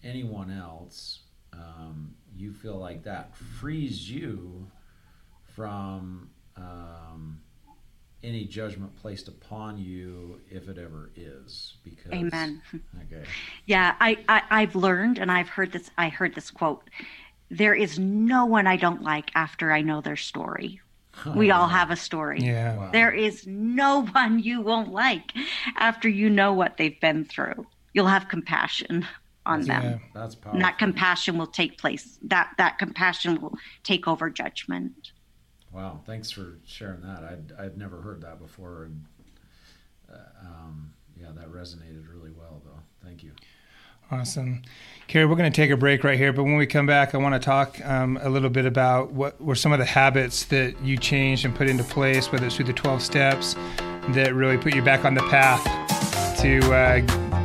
[SPEAKER 2] anyone else um, you feel like that frees you from um, any judgment placed upon you if it ever is because
[SPEAKER 3] amen. [LAUGHS]
[SPEAKER 2] Okay.
[SPEAKER 3] Yeah I, I i've learned and i've heard this i heard this quote there is no one i don't like after i know their story. Oh, we all have a story.
[SPEAKER 1] Yeah. Wow.
[SPEAKER 3] there is no one you won't like after you know what they've been through. You'll have compassion on
[SPEAKER 2] that's,
[SPEAKER 3] them.
[SPEAKER 2] yeah, that's powerful.
[SPEAKER 3] And that compassion will take place. That that compassion will take over judgment
[SPEAKER 2] Wow, thanks for sharing that. I'd I'd never heard that before, and uh, um, yeah, that resonated really well, though. Thank you.
[SPEAKER 1] Awesome. Carrie, we're going to take a break right here, but when we come back, I want to talk um, a little bit about what were some of the habits that you changed and put into place, whether it's through the 12 steps that really put you back on the path to uh,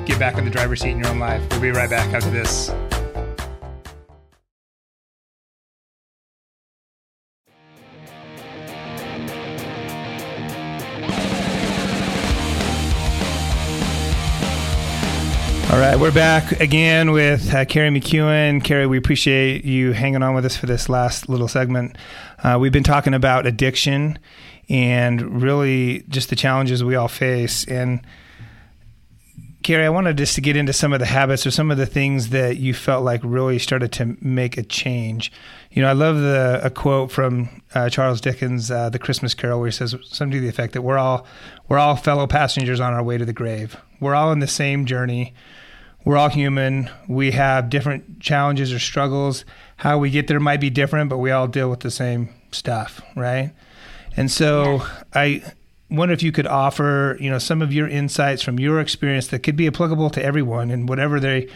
[SPEAKER 1] get back in the driver's seat in your own life. We'll be right back after this. All right, we're back again with uh, Carrie McEwen. Carrie, we appreciate you hanging on with us for this last little segment. Uh, we've been talking about addiction and really just the challenges we all face. And Carrie, I wanted just to get into some of the habits or some of the things that you felt like really started to make a change. You know, I love the a quote from uh, Charles Dickens, uh, "The Christmas Carol," where he says something to the effect that we're all we're all fellow passengers on our way to the grave. We're all in the same journey we're all human. We have different challenges or struggles. How we get there might be different, but we all deal with the same stuff, right? And so yeah. I wonder if you could offer, you know, some of your insights from your experience that could be applicable to everyone and whatever they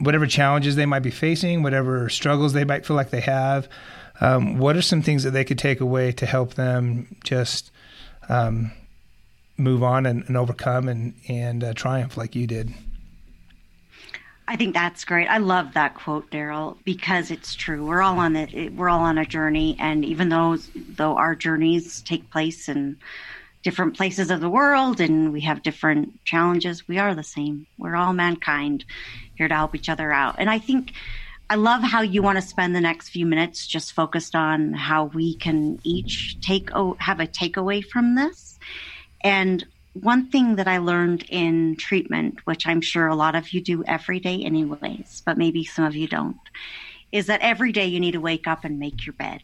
[SPEAKER 1] whatever challenges they might be facing, whatever struggles they might feel like they have. Um, what are some things that they could take away to help them just um, move on and, and, overcome and, and uh, triumph like you did?
[SPEAKER 3] I think that's great. I love that quote, Daryl, because it's true. We're all on it. We're all on a journey, and even though though our journeys take place in different places of the world, and we have different challenges, we are the same. We're all mankind here to help each other out. And I think I love how you want to spend the next few minutes just focused on how we can each take have a takeaway from this, and one thing that I learned in treatment, which I'm sure a lot of you do every day, anyways, but maybe some of you don't, is that every day you need to wake up and make your bed.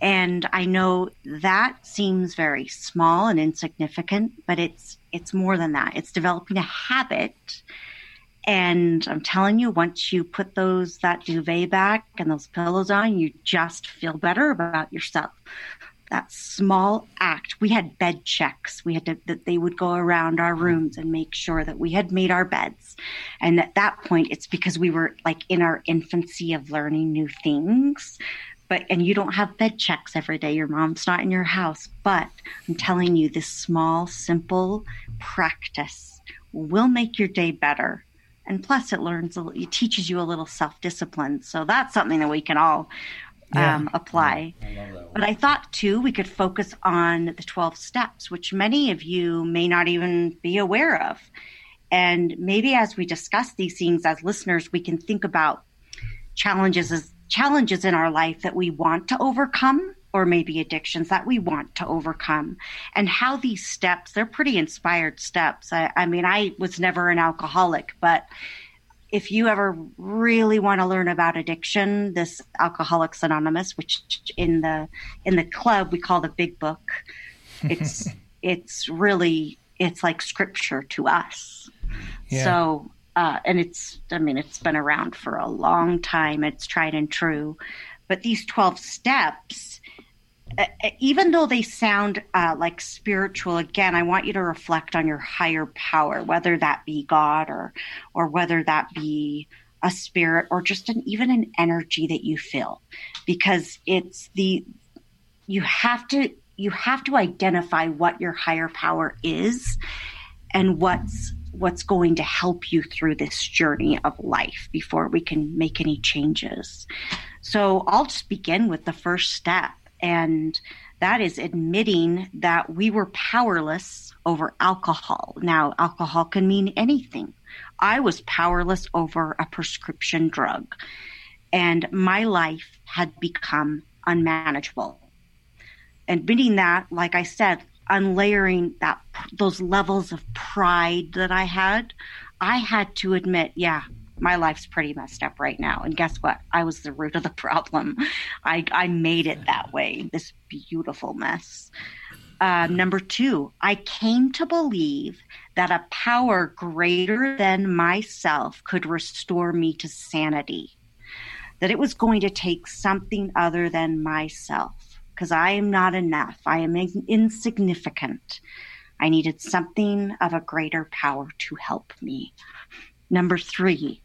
[SPEAKER 3] And I know that seems very small and insignificant, but it's it's more than that. It's developing a habit. And I'm telling you, once you put those that duvet back and those pillows on, you just feel better about yourself that small act. We had bed checks. We had to, that they would go around our rooms and make sure that we had made our beds. And at that point, it's because we were like in our infancy of learning new things. But, and you don't have bed checks every day. Your mom's not in your house. But I'm telling you, this small, simple practice will make your day better. And plus, it learns, it teaches you a little self discipline. So that's something that we can all yeah. um, apply. I but I thought too, we could focus on the 12 steps, which many of you may not even be aware of. And maybe as we discuss these things as listeners, we can think about challenges as challenges in our life that we want to overcome or maybe addictions that we want to overcome and how these steps they're pretty inspired steps I, I mean i was never an alcoholic but if you ever really want to learn about addiction, this Alcoholics Anonymous, which in the in the club we call the Big Book, [LAUGHS] it's it's really it's like scripture to us. Yeah. So uh, and it's I mean it's been around for a long time. It's tried and true, but these twelve steps even though they sound uh, like spiritual, again, I want you to reflect on your higher power, whether that be God or or whether that be a spirit or just an even an energy that you feel, because it's the you have to you have to identify what your higher power is and what's what's going to help you through this journey of life before we can make any changes. So I'll just begin with the first step and that is admitting that we were powerless over alcohol. Now, alcohol can mean anything. I was powerless over a prescription drug, and my life had become unmanageable. Admitting that, like I said, unlayering that those levels of pride that I had, I had to admit, yeah, my life's pretty messed up right now. And guess what? I was the root of the [LAUGHS] problem. I, I made it that way, this beautiful mess. Uh, number two, I came to believe that a power greater than myself could restore me to sanity. That it was going to take something other than myself, because I am not enough. I am insignificant. I needed something of a greater power to help me. Number three,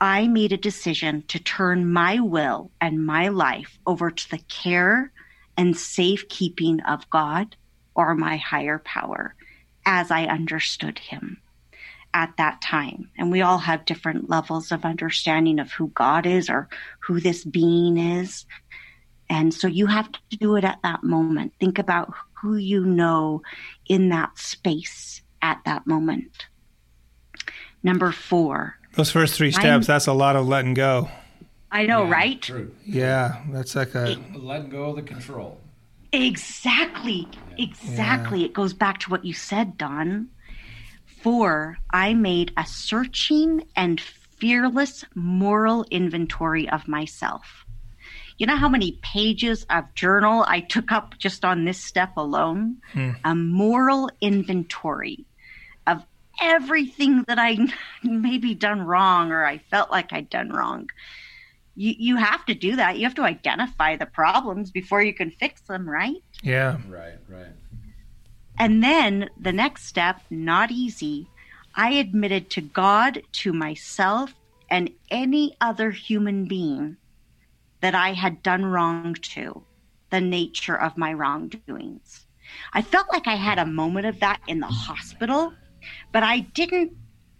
[SPEAKER 3] I made a decision to turn my will and my life over to the care and safekeeping of God or my higher power as I understood him at that time. And we all have different levels of understanding of who God is or who this being is. And so you have to do it at that moment. Think about who you know in that space at that moment. Number four.
[SPEAKER 1] Those first three steps, I'm, that's a lot of letting go.
[SPEAKER 3] I know, yeah, right?
[SPEAKER 2] True.
[SPEAKER 1] Yeah, that's like a.
[SPEAKER 2] letting go of the control.
[SPEAKER 3] Exactly. Yeah. Exactly. Yeah. It goes back to what you said, Don. Four, I made a searching and fearless moral inventory of myself. You know how many pages of journal I took up just on this step alone? Hmm. A moral inventory of everything that I [LAUGHS] maybe done wrong or I felt like I'd done wrong. You you have to do that. You have to identify the problems before you can fix them, right?
[SPEAKER 1] Yeah.
[SPEAKER 2] Right, right.
[SPEAKER 3] And then the next step, not easy, I admitted to God, to myself, and any other human being that I had done wrong to, the nature of my wrongdoings. I felt like I had a moment of that in the hospital, but I didn't.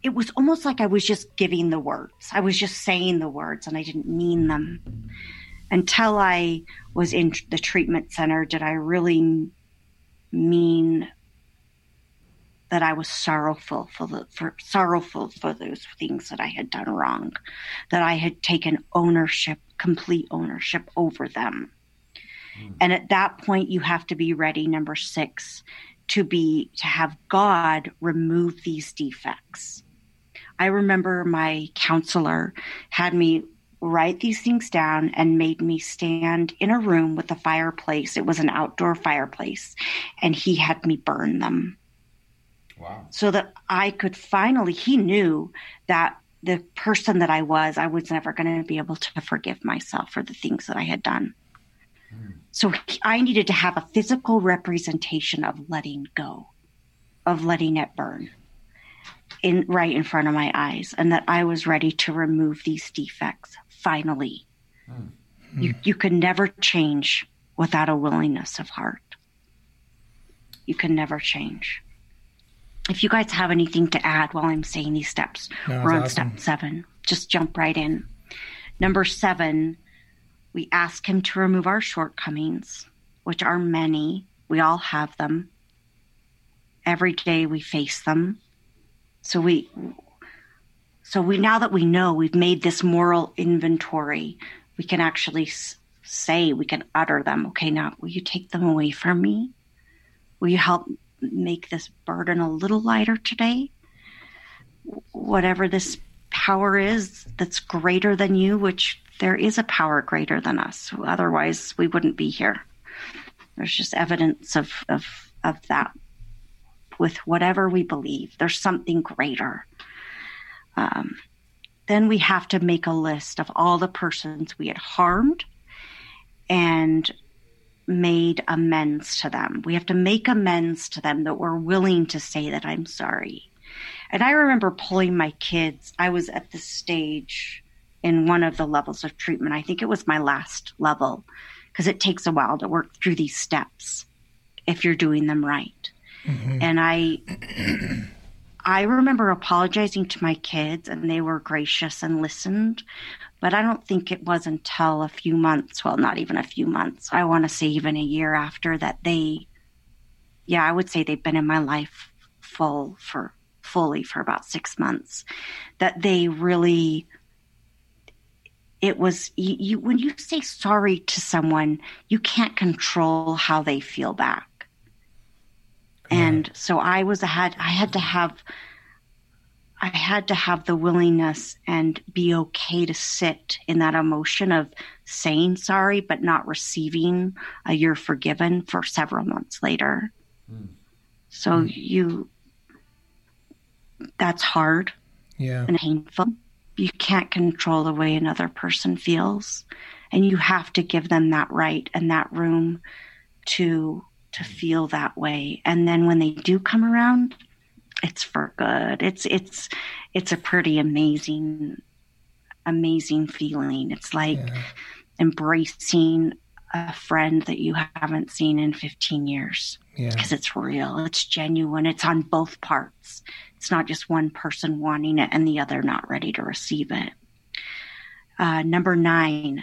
[SPEAKER 3] It was almost like I was just giving the words. I was just saying the words and I didn't mean them. Until I was in the treatment center, did I really mean that I was sorrowful for the for sorrowful for those things that I had done wrong, that I had taken ownership, complete ownership over them. Mm. And at that point you have to be ready, number six, to be to have God remove these defects. I remember my counselor had me write these things down and made me stand in a room with a fireplace. It was an outdoor fireplace, and he had me burn them.
[SPEAKER 2] Wow.
[SPEAKER 3] So that I could finally, he knew that the person that I was, I was never going to be able to forgive myself for the things that I had done. So he, I needed to have a physical representation of letting go, of letting it burn in right in front of my eyes, and that I was ready to remove these defects finally. Mm. You, you can never change without a willingness of heart. You can never change if you guys have anything to add while I'm saying these steps, no, we're on awesome. step seven. Just jump right in. Number seven, we ask Him to remove our shortcomings, which are many. We all have them. Every day we face them. So we, so we now that we know we've made this moral inventory, we can actually say, we can utter them. Okay, now will you take them away from me? Will you help make this burden a little lighter today. Whatever this power is that's greater than you, which there is a power greater than us. Otherwise, we wouldn't be here. There's just evidence of, of, of that with whatever we believe. There's something greater. Um, then we have to make a list of all the persons we had harmed and made amends to them. We have to make amends to them that we're willing to say that I'm sorry. And I remember pulling my kids. I was at this stage in one of the levels of treatment. I think it was my last level because it takes a while to work through these steps if you're doing them right. Mm-hmm. And I I remember apologizing to my kids and they were gracious and listened. But I don't think it was until a few months, well, not even a few months, I want to say even a year after that they, yeah, I would say they've been in my life full for fully for about six months, that they really, it was, you, you when you say sorry to someone, you can't control how they feel back. And so I was, I had, I had to have, I had to have the willingness and be okay to sit in that emotion of saying sorry, but not receiving a you're forgiven for several months later. Mm. So mm. you, that's hard.
[SPEAKER 1] Yeah.
[SPEAKER 3] And painful. You can't control the way another person feels. And you have to give them that right and that room to to mm-hmm. feel that way. And then when they do come around, it's for good. It's it's it's a pretty amazing amazing feeling. It's like yeah. embracing a friend that you haven't seen in 15 years because yeah. it's real, it's genuine, it's on both parts. It's not just one person wanting it and the other not ready to receive it. Uh, number nine,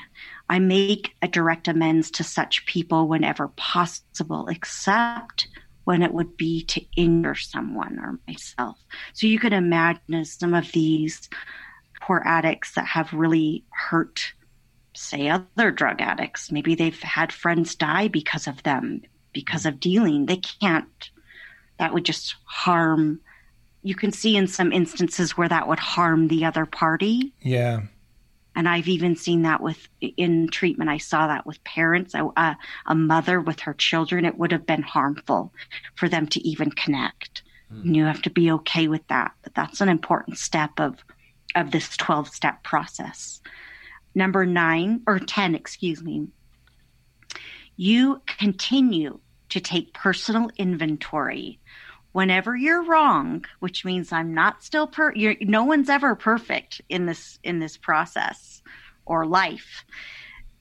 [SPEAKER 3] I make a direct amends to such people whenever possible, except when it would be to injure someone or myself. So you can imagine some of these poor addicts that have really hurt, say, other drug addicts. Maybe they've had friends die because of them, because of dealing. They can't, that would just harm. You can see in some instances where that would harm the other party.
[SPEAKER 1] Yeah.
[SPEAKER 3] And I've even seen that with in treatment. I saw that with parents, a, a mother with her children. It would have been harmful for them to even connect. Mm. And you have to be okay with that. But that's an important step of of this 12 step process. Number nine or 10, excuse me, you continue to take personal inventory whenever you're wrong, which means I'm not still per, no one's ever perfect in this, in this process or life.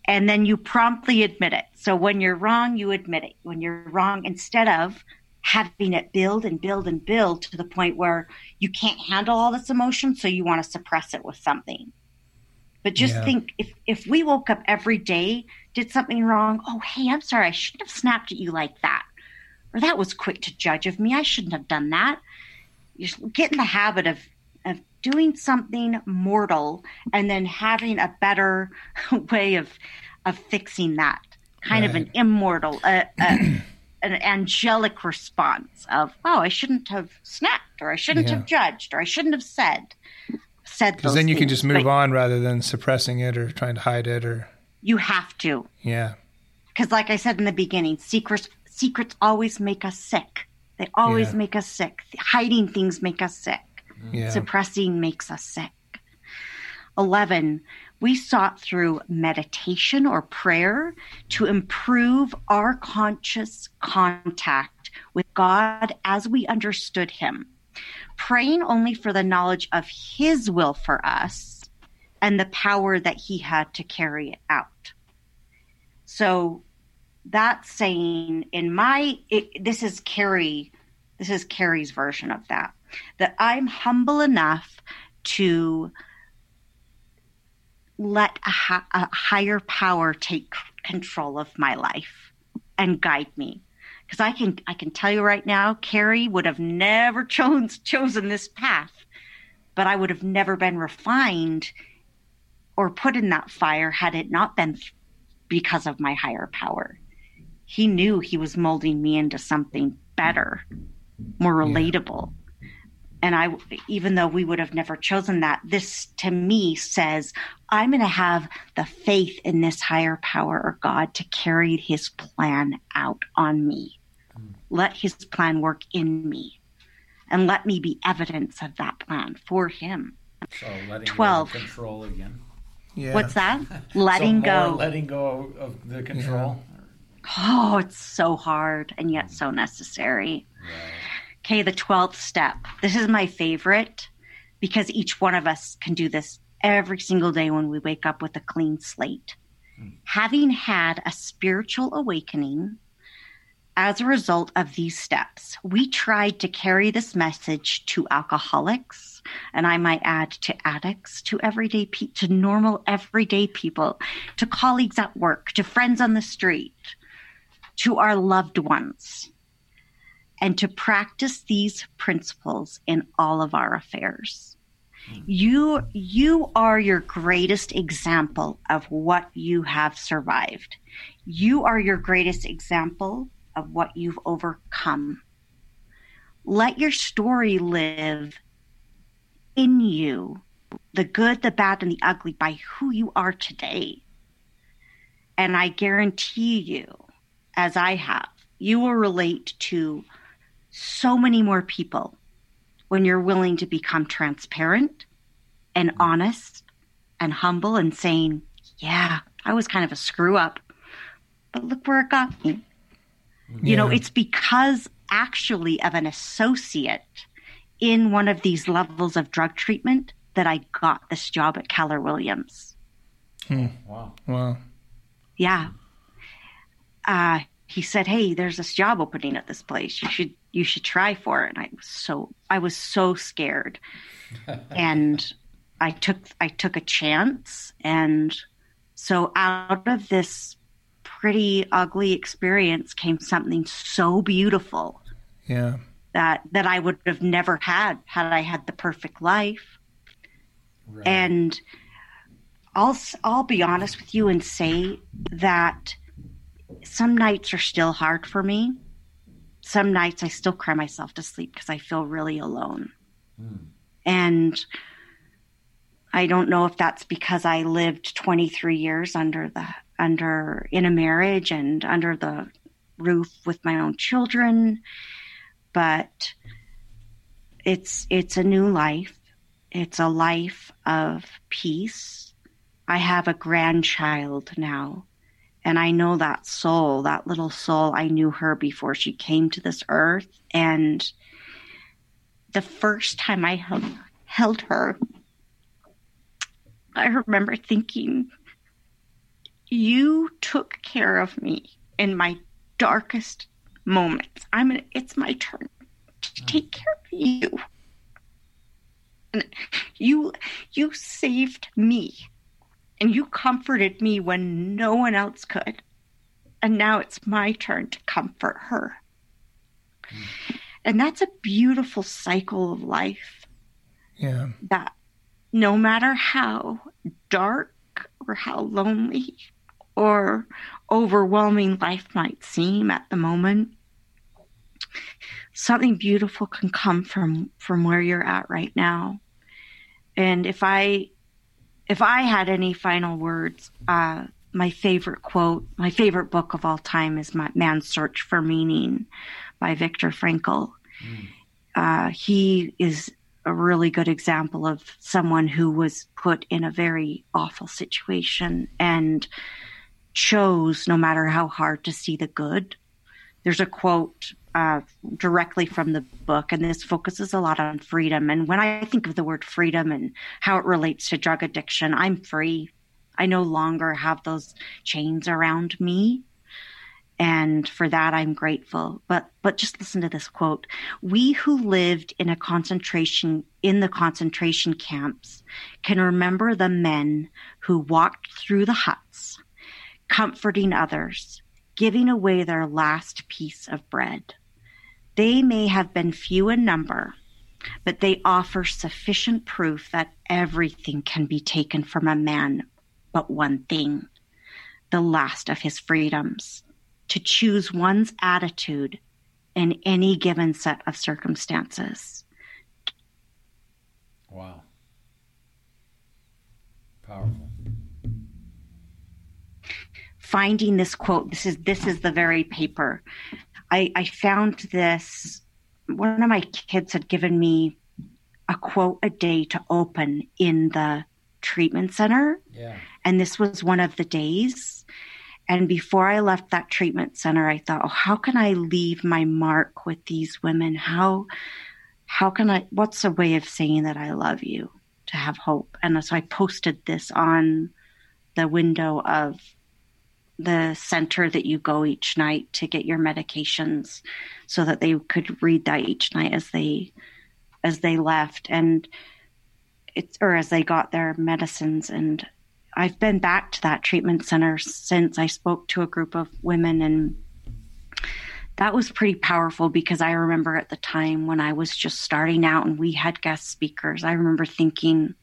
[SPEAKER 3] And then you promptly admit it. So when you're wrong, you admit it. When you're wrong, instead of having it build and build and build to the point where you can't handle all this emotion, so you want to suppress it with something. But just yeah. think if, if we woke up every day, did something wrong, oh, hey, I'm sorry, I shouldn't have snapped at you like that. Or that was quick to judge of me. I shouldn't have done that. You get in the habit of, of doing something mortal and then having a better [LAUGHS] way of, of fixing that. Kind right. of an immortal, uh, [CLEARS THROAT] uh, an angelic response of, "Oh, I shouldn't have snapped, or I shouldn't yeah. have judged, or I shouldn't have said." Said
[SPEAKER 1] because then you things. can just move on rather than suppressing it or trying to hide it, or
[SPEAKER 3] you have to.
[SPEAKER 1] Yeah.
[SPEAKER 3] Because, like I said in the beginning, secrets secrets always make us sick. They always yeah. make us sick. Hiding things make us sick. Mm-hmm. Yeah. Suppressing makes us sick. 11 we sought through meditation or prayer to improve our conscious contact with God as we understood Him, praying only for the knowledge of His will for us and the power that He had to carry it out. So that's saying in my it, this is Carrie this is Carrie's version of that that I'm humble enough to let a, a higher power take control of my life and guide me because I can I can tell you right now, Carrie would have never [LAUGHS] chose, chosen this path, but I would have never been refined or put in that fire had it not been because of my higher power. He knew he was molding me into something better, more relatable and I, even though we would have never chosen that, this to me says, I'm going to have the faith in this higher power or God to carry his plan out on me. Mm. Let his plan work in me and let me be evidence of that plan for him.
[SPEAKER 2] So letting 12. go of control again.
[SPEAKER 3] Yeah. What's that? [LAUGHS] Letting so
[SPEAKER 2] go. Letting go of the control.
[SPEAKER 3] Yeah. Oh, it's so hard and yet so necessary. Right. Okay, the 12th step. This is my favorite because each one of us can do this every single day when we wake up with a clean slate. Mm. Having had a spiritual awakening as a result of these steps, we tried to carry this message to alcoholics, and I might add to addicts, to everyday pe- to normal everyday people, to colleagues at work, to friends on the street, to our loved ones and to practice these principles in all of our affairs. You, you are your greatest example of what you have survived. You are your greatest example of what you've overcome. Let your story live in you, the good, the bad, and the ugly by who you are today. And I guarantee you, as I have, you will relate to so many more people when you're willing to become transparent and mm-hmm. honest and humble and saying, Yeah, I was kind of a screw up, but look where it got me. You know, it's because actually of an associate in one of these levels of drug treatment that I got this job at Keller Williams.
[SPEAKER 1] Hmm.
[SPEAKER 2] Wow.
[SPEAKER 1] Wow.
[SPEAKER 3] Yeah. Uh, he said, "Hey, there's this job opening at this place. You should you should try for it." And I was so I was so scared, [LAUGHS] and I took I took a chance, and so out of this pretty ugly experience came something so beautiful.
[SPEAKER 1] Yeah.
[SPEAKER 3] That that I would have never had had I had the perfect life. Right. And I'll I'll be honest with you and say that some nights are still hard for me. Some nights I still cry myself to sleep because I feel really alone. Mm. And I don't know if that's because I lived 23 years under the under in a marriage and under the roof with my own children, but it's it's a new life. It's a life of peace. I have a grandchild now and I know that soul, that little soul, I knew her before she came to this earth. And the first time I held, her, I remember thinking, you took care of me in my darkest moments. I'm an, it's my turn to take care of you. And you you saved me and you comforted me when no one else could. And now it's my turn to comfort her. Mm. And that's a beautiful cycle of life.
[SPEAKER 1] Yeah.
[SPEAKER 3] That no matter how dark or how lonely or overwhelming life might seem at the moment, something beautiful can come from from where you're at right now. And if I if I had any final words, uh, my favorite quote, my favorite book of all time is my Man's Search for Meaning by Viktor Frankl. Mm. Uh, he is a really good example of someone who was put in a very awful situation and chose, no matter how hard, to see the good. There's a quote uh, directly from the book, and this focuses a lot on freedom. And when I think of the word freedom and how it relates to drug addiction, I'm free. I no longer have those chains around me. And for that, I'm grateful. But, but just listen to this quote. We who lived in a concentration, in the concentration camps can remember the men who walked through the huts, comforting others, giving away their last piece of bread. They may have been few in number, but they offer sufficient proof that everything can be taken from a man but one thing the last of his freedoms to choose one's attitude in any given set of circumstances.
[SPEAKER 2] Wow. Powerful.
[SPEAKER 3] Finding this quote, this is this is the very paper I, I found this. One of my kids had given me a quote a day to open in the treatment center.
[SPEAKER 2] Yeah.
[SPEAKER 3] And this was one of the days. And before I left that treatment center, I thought, oh, how can I leave my mark with these women? How, how can I, what's a way of saying that I love you to have hope? And so I posted this on the window of the center that you go each night to get your medications so that they could read that each night as they as they left. And it's or as they got their medicines. And I've been back to that treatment center since I spoke to a group of women. And that was pretty powerful because I remember at the time when I was just starting out and we had guest speakers I remember thinking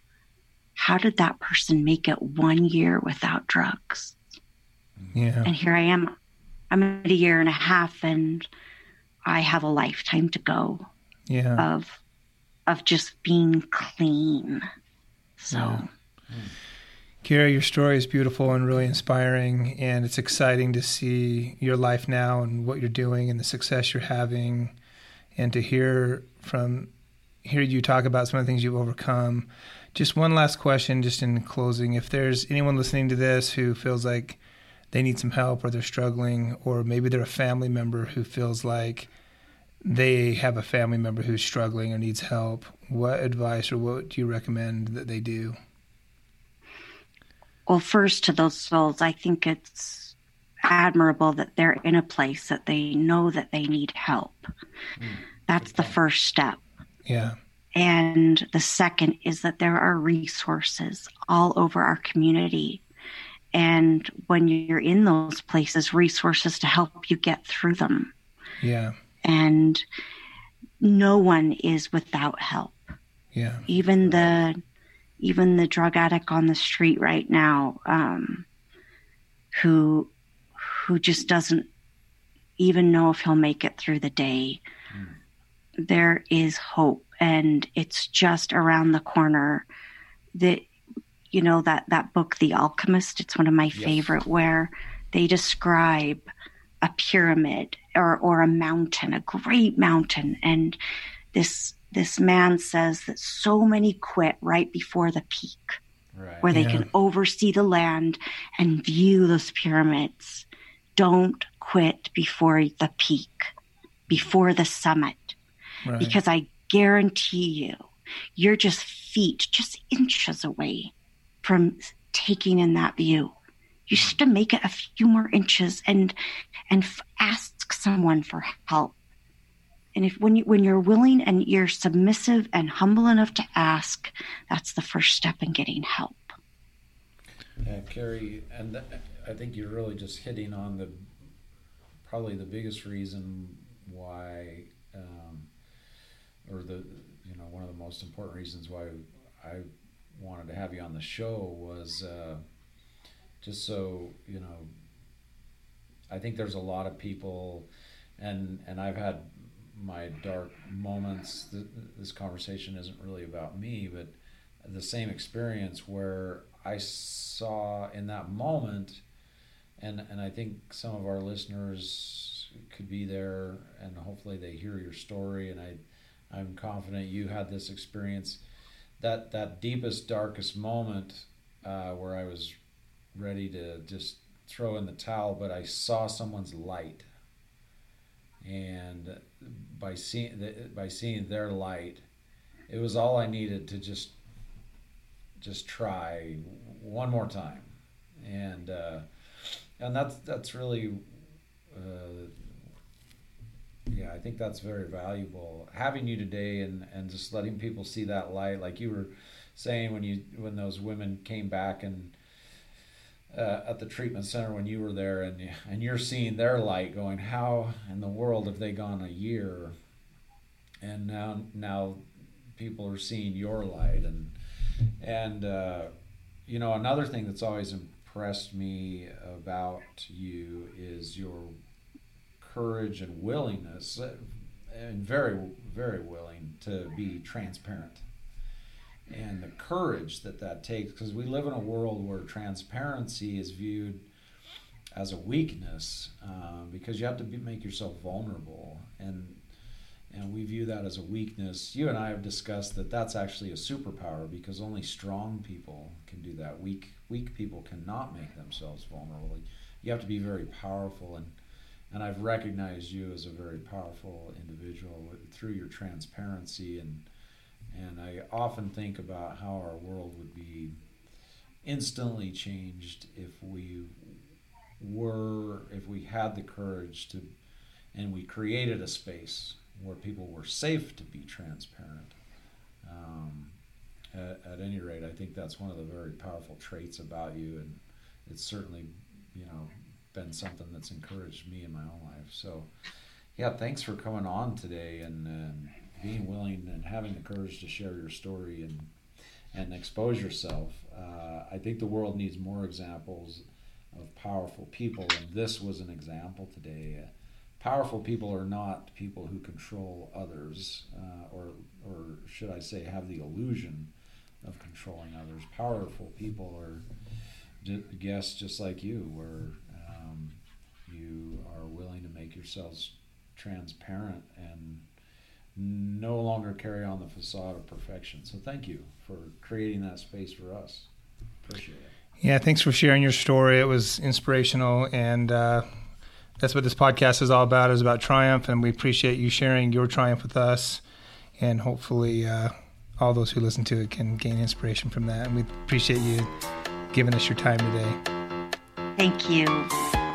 [SPEAKER 3] how did that person make it one year without drugs
[SPEAKER 1] yeah.
[SPEAKER 3] And here I am. I'm at a year and a half and I have a lifetime to go.
[SPEAKER 1] Yeah.
[SPEAKER 3] Of of just being clean. So yeah.
[SPEAKER 1] Kira, your story is beautiful and really inspiring, and it's exciting to see your life now and what you're doing and the success you're having, and to hear from hear you talk about some of the things you've overcome. Just one last question, just in closing: if there's anyone listening to this who feels like they need some help or they're struggling, or maybe they're a family member who feels like they have a family member who's struggling or needs help, what advice or what do you recommend that they do?
[SPEAKER 3] Well, first to those souls, I think it's admirable that they're in a place that they know that they need help. Mm. That's the first step.
[SPEAKER 1] Yeah.
[SPEAKER 3] And the second is that there are resources all over our community. And when you're in those places, resources to help you get through them.
[SPEAKER 1] Yeah.
[SPEAKER 3] And no one is without help.
[SPEAKER 1] Yeah.
[SPEAKER 3] Even the even the drug addict on the street right now, um, who who just doesn't even know if he'll make it through the day. Mm. There is hope and it's just around the corner. That you know that that book, The Alchemist. It's one of my yes. favorite, where they describe a pyramid or or a mountain, a great mountain, and this this man says that so many quit right before the peak, right. where they yeah. can oversee the land and view those pyramids. Don't quit before the peak, before the summit, right. because I guarantee you, you're just feet, just inches away from taking in that view. You just have to make it a few more inches and and ask someone for help. And if when you when you're willing and you're submissive and humble enough to ask, that's the first step in getting help.
[SPEAKER 2] Yeah, Carrie, and I think you're really just hitting on the probably the biggest reason why um, or the you know one of the most important reasons why I wanted to have you on the show was uh, just so you know. I think there's a lot of people, and and I've had my dark moments. This conversation isn't really about me, but the same experience where I saw in that moment, and and I think some of our listeners could be there, and hopefully they hear your story, and I I'm confident you had this experience. That that deepest, darkest moment uh, where I was ready to just throw in the towel, but I saw someone's light, and by seeing by seeing their light, it was all I needed to just just try one more time, and uh, and that's that's really uh, yeah, I think that's very valuable. Having you today and, and just letting people see that light, like you were saying when you when those women came back and uh, at the treatment center when you were there and and you're seeing their light going how in the world have they gone a year and now now people are seeing your light and and uh, you know another thing that's always impressed me about you is your courage and willingness, uh, and very, very willing to be transparent. And the courage that that takes, because we live in a world where transparency is viewed as a weakness, uh, because you have to be, make yourself vulnerable, and and we view that as a weakness. You and I have discussed that that's actually a superpower because only strong people can do that. Weak weak people cannot make themselves vulnerable. You have to be very powerful and and I've recognized you as a very powerful individual through your transparency and and I often think about how our world would be instantly changed if we were if we had the courage to and we created a space where people were safe to be transparent. Um, at, at any rate I think that's one of the very powerful traits about you and it's certainly you know been something that's encouraged me in my own life. So, yeah, thanks for coming on today and, and being willing and having the courage to share your story and and expose yourself. Uh, I think the world needs more examples of powerful people, and this was an example today. Uh, powerful people are not people who control others, uh, or or should I say, have the illusion of controlling others. Powerful people are guests just like you, where um, you are willing to make yourselves transparent and no longer carry on the facade of perfection. So thank you for creating that space for us. Appreciate it.
[SPEAKER 1] Yeah, thanks for sharing your story. It was inspirational, and uh, that's what this podcast is all about. is about triumph, and we appreciate you sharing your triumph with us, and hopefully, uh, all those who listen to it can gain inspiration from that. And we appreciate you giving us your time today.
[SPEAKER 3] Thank you.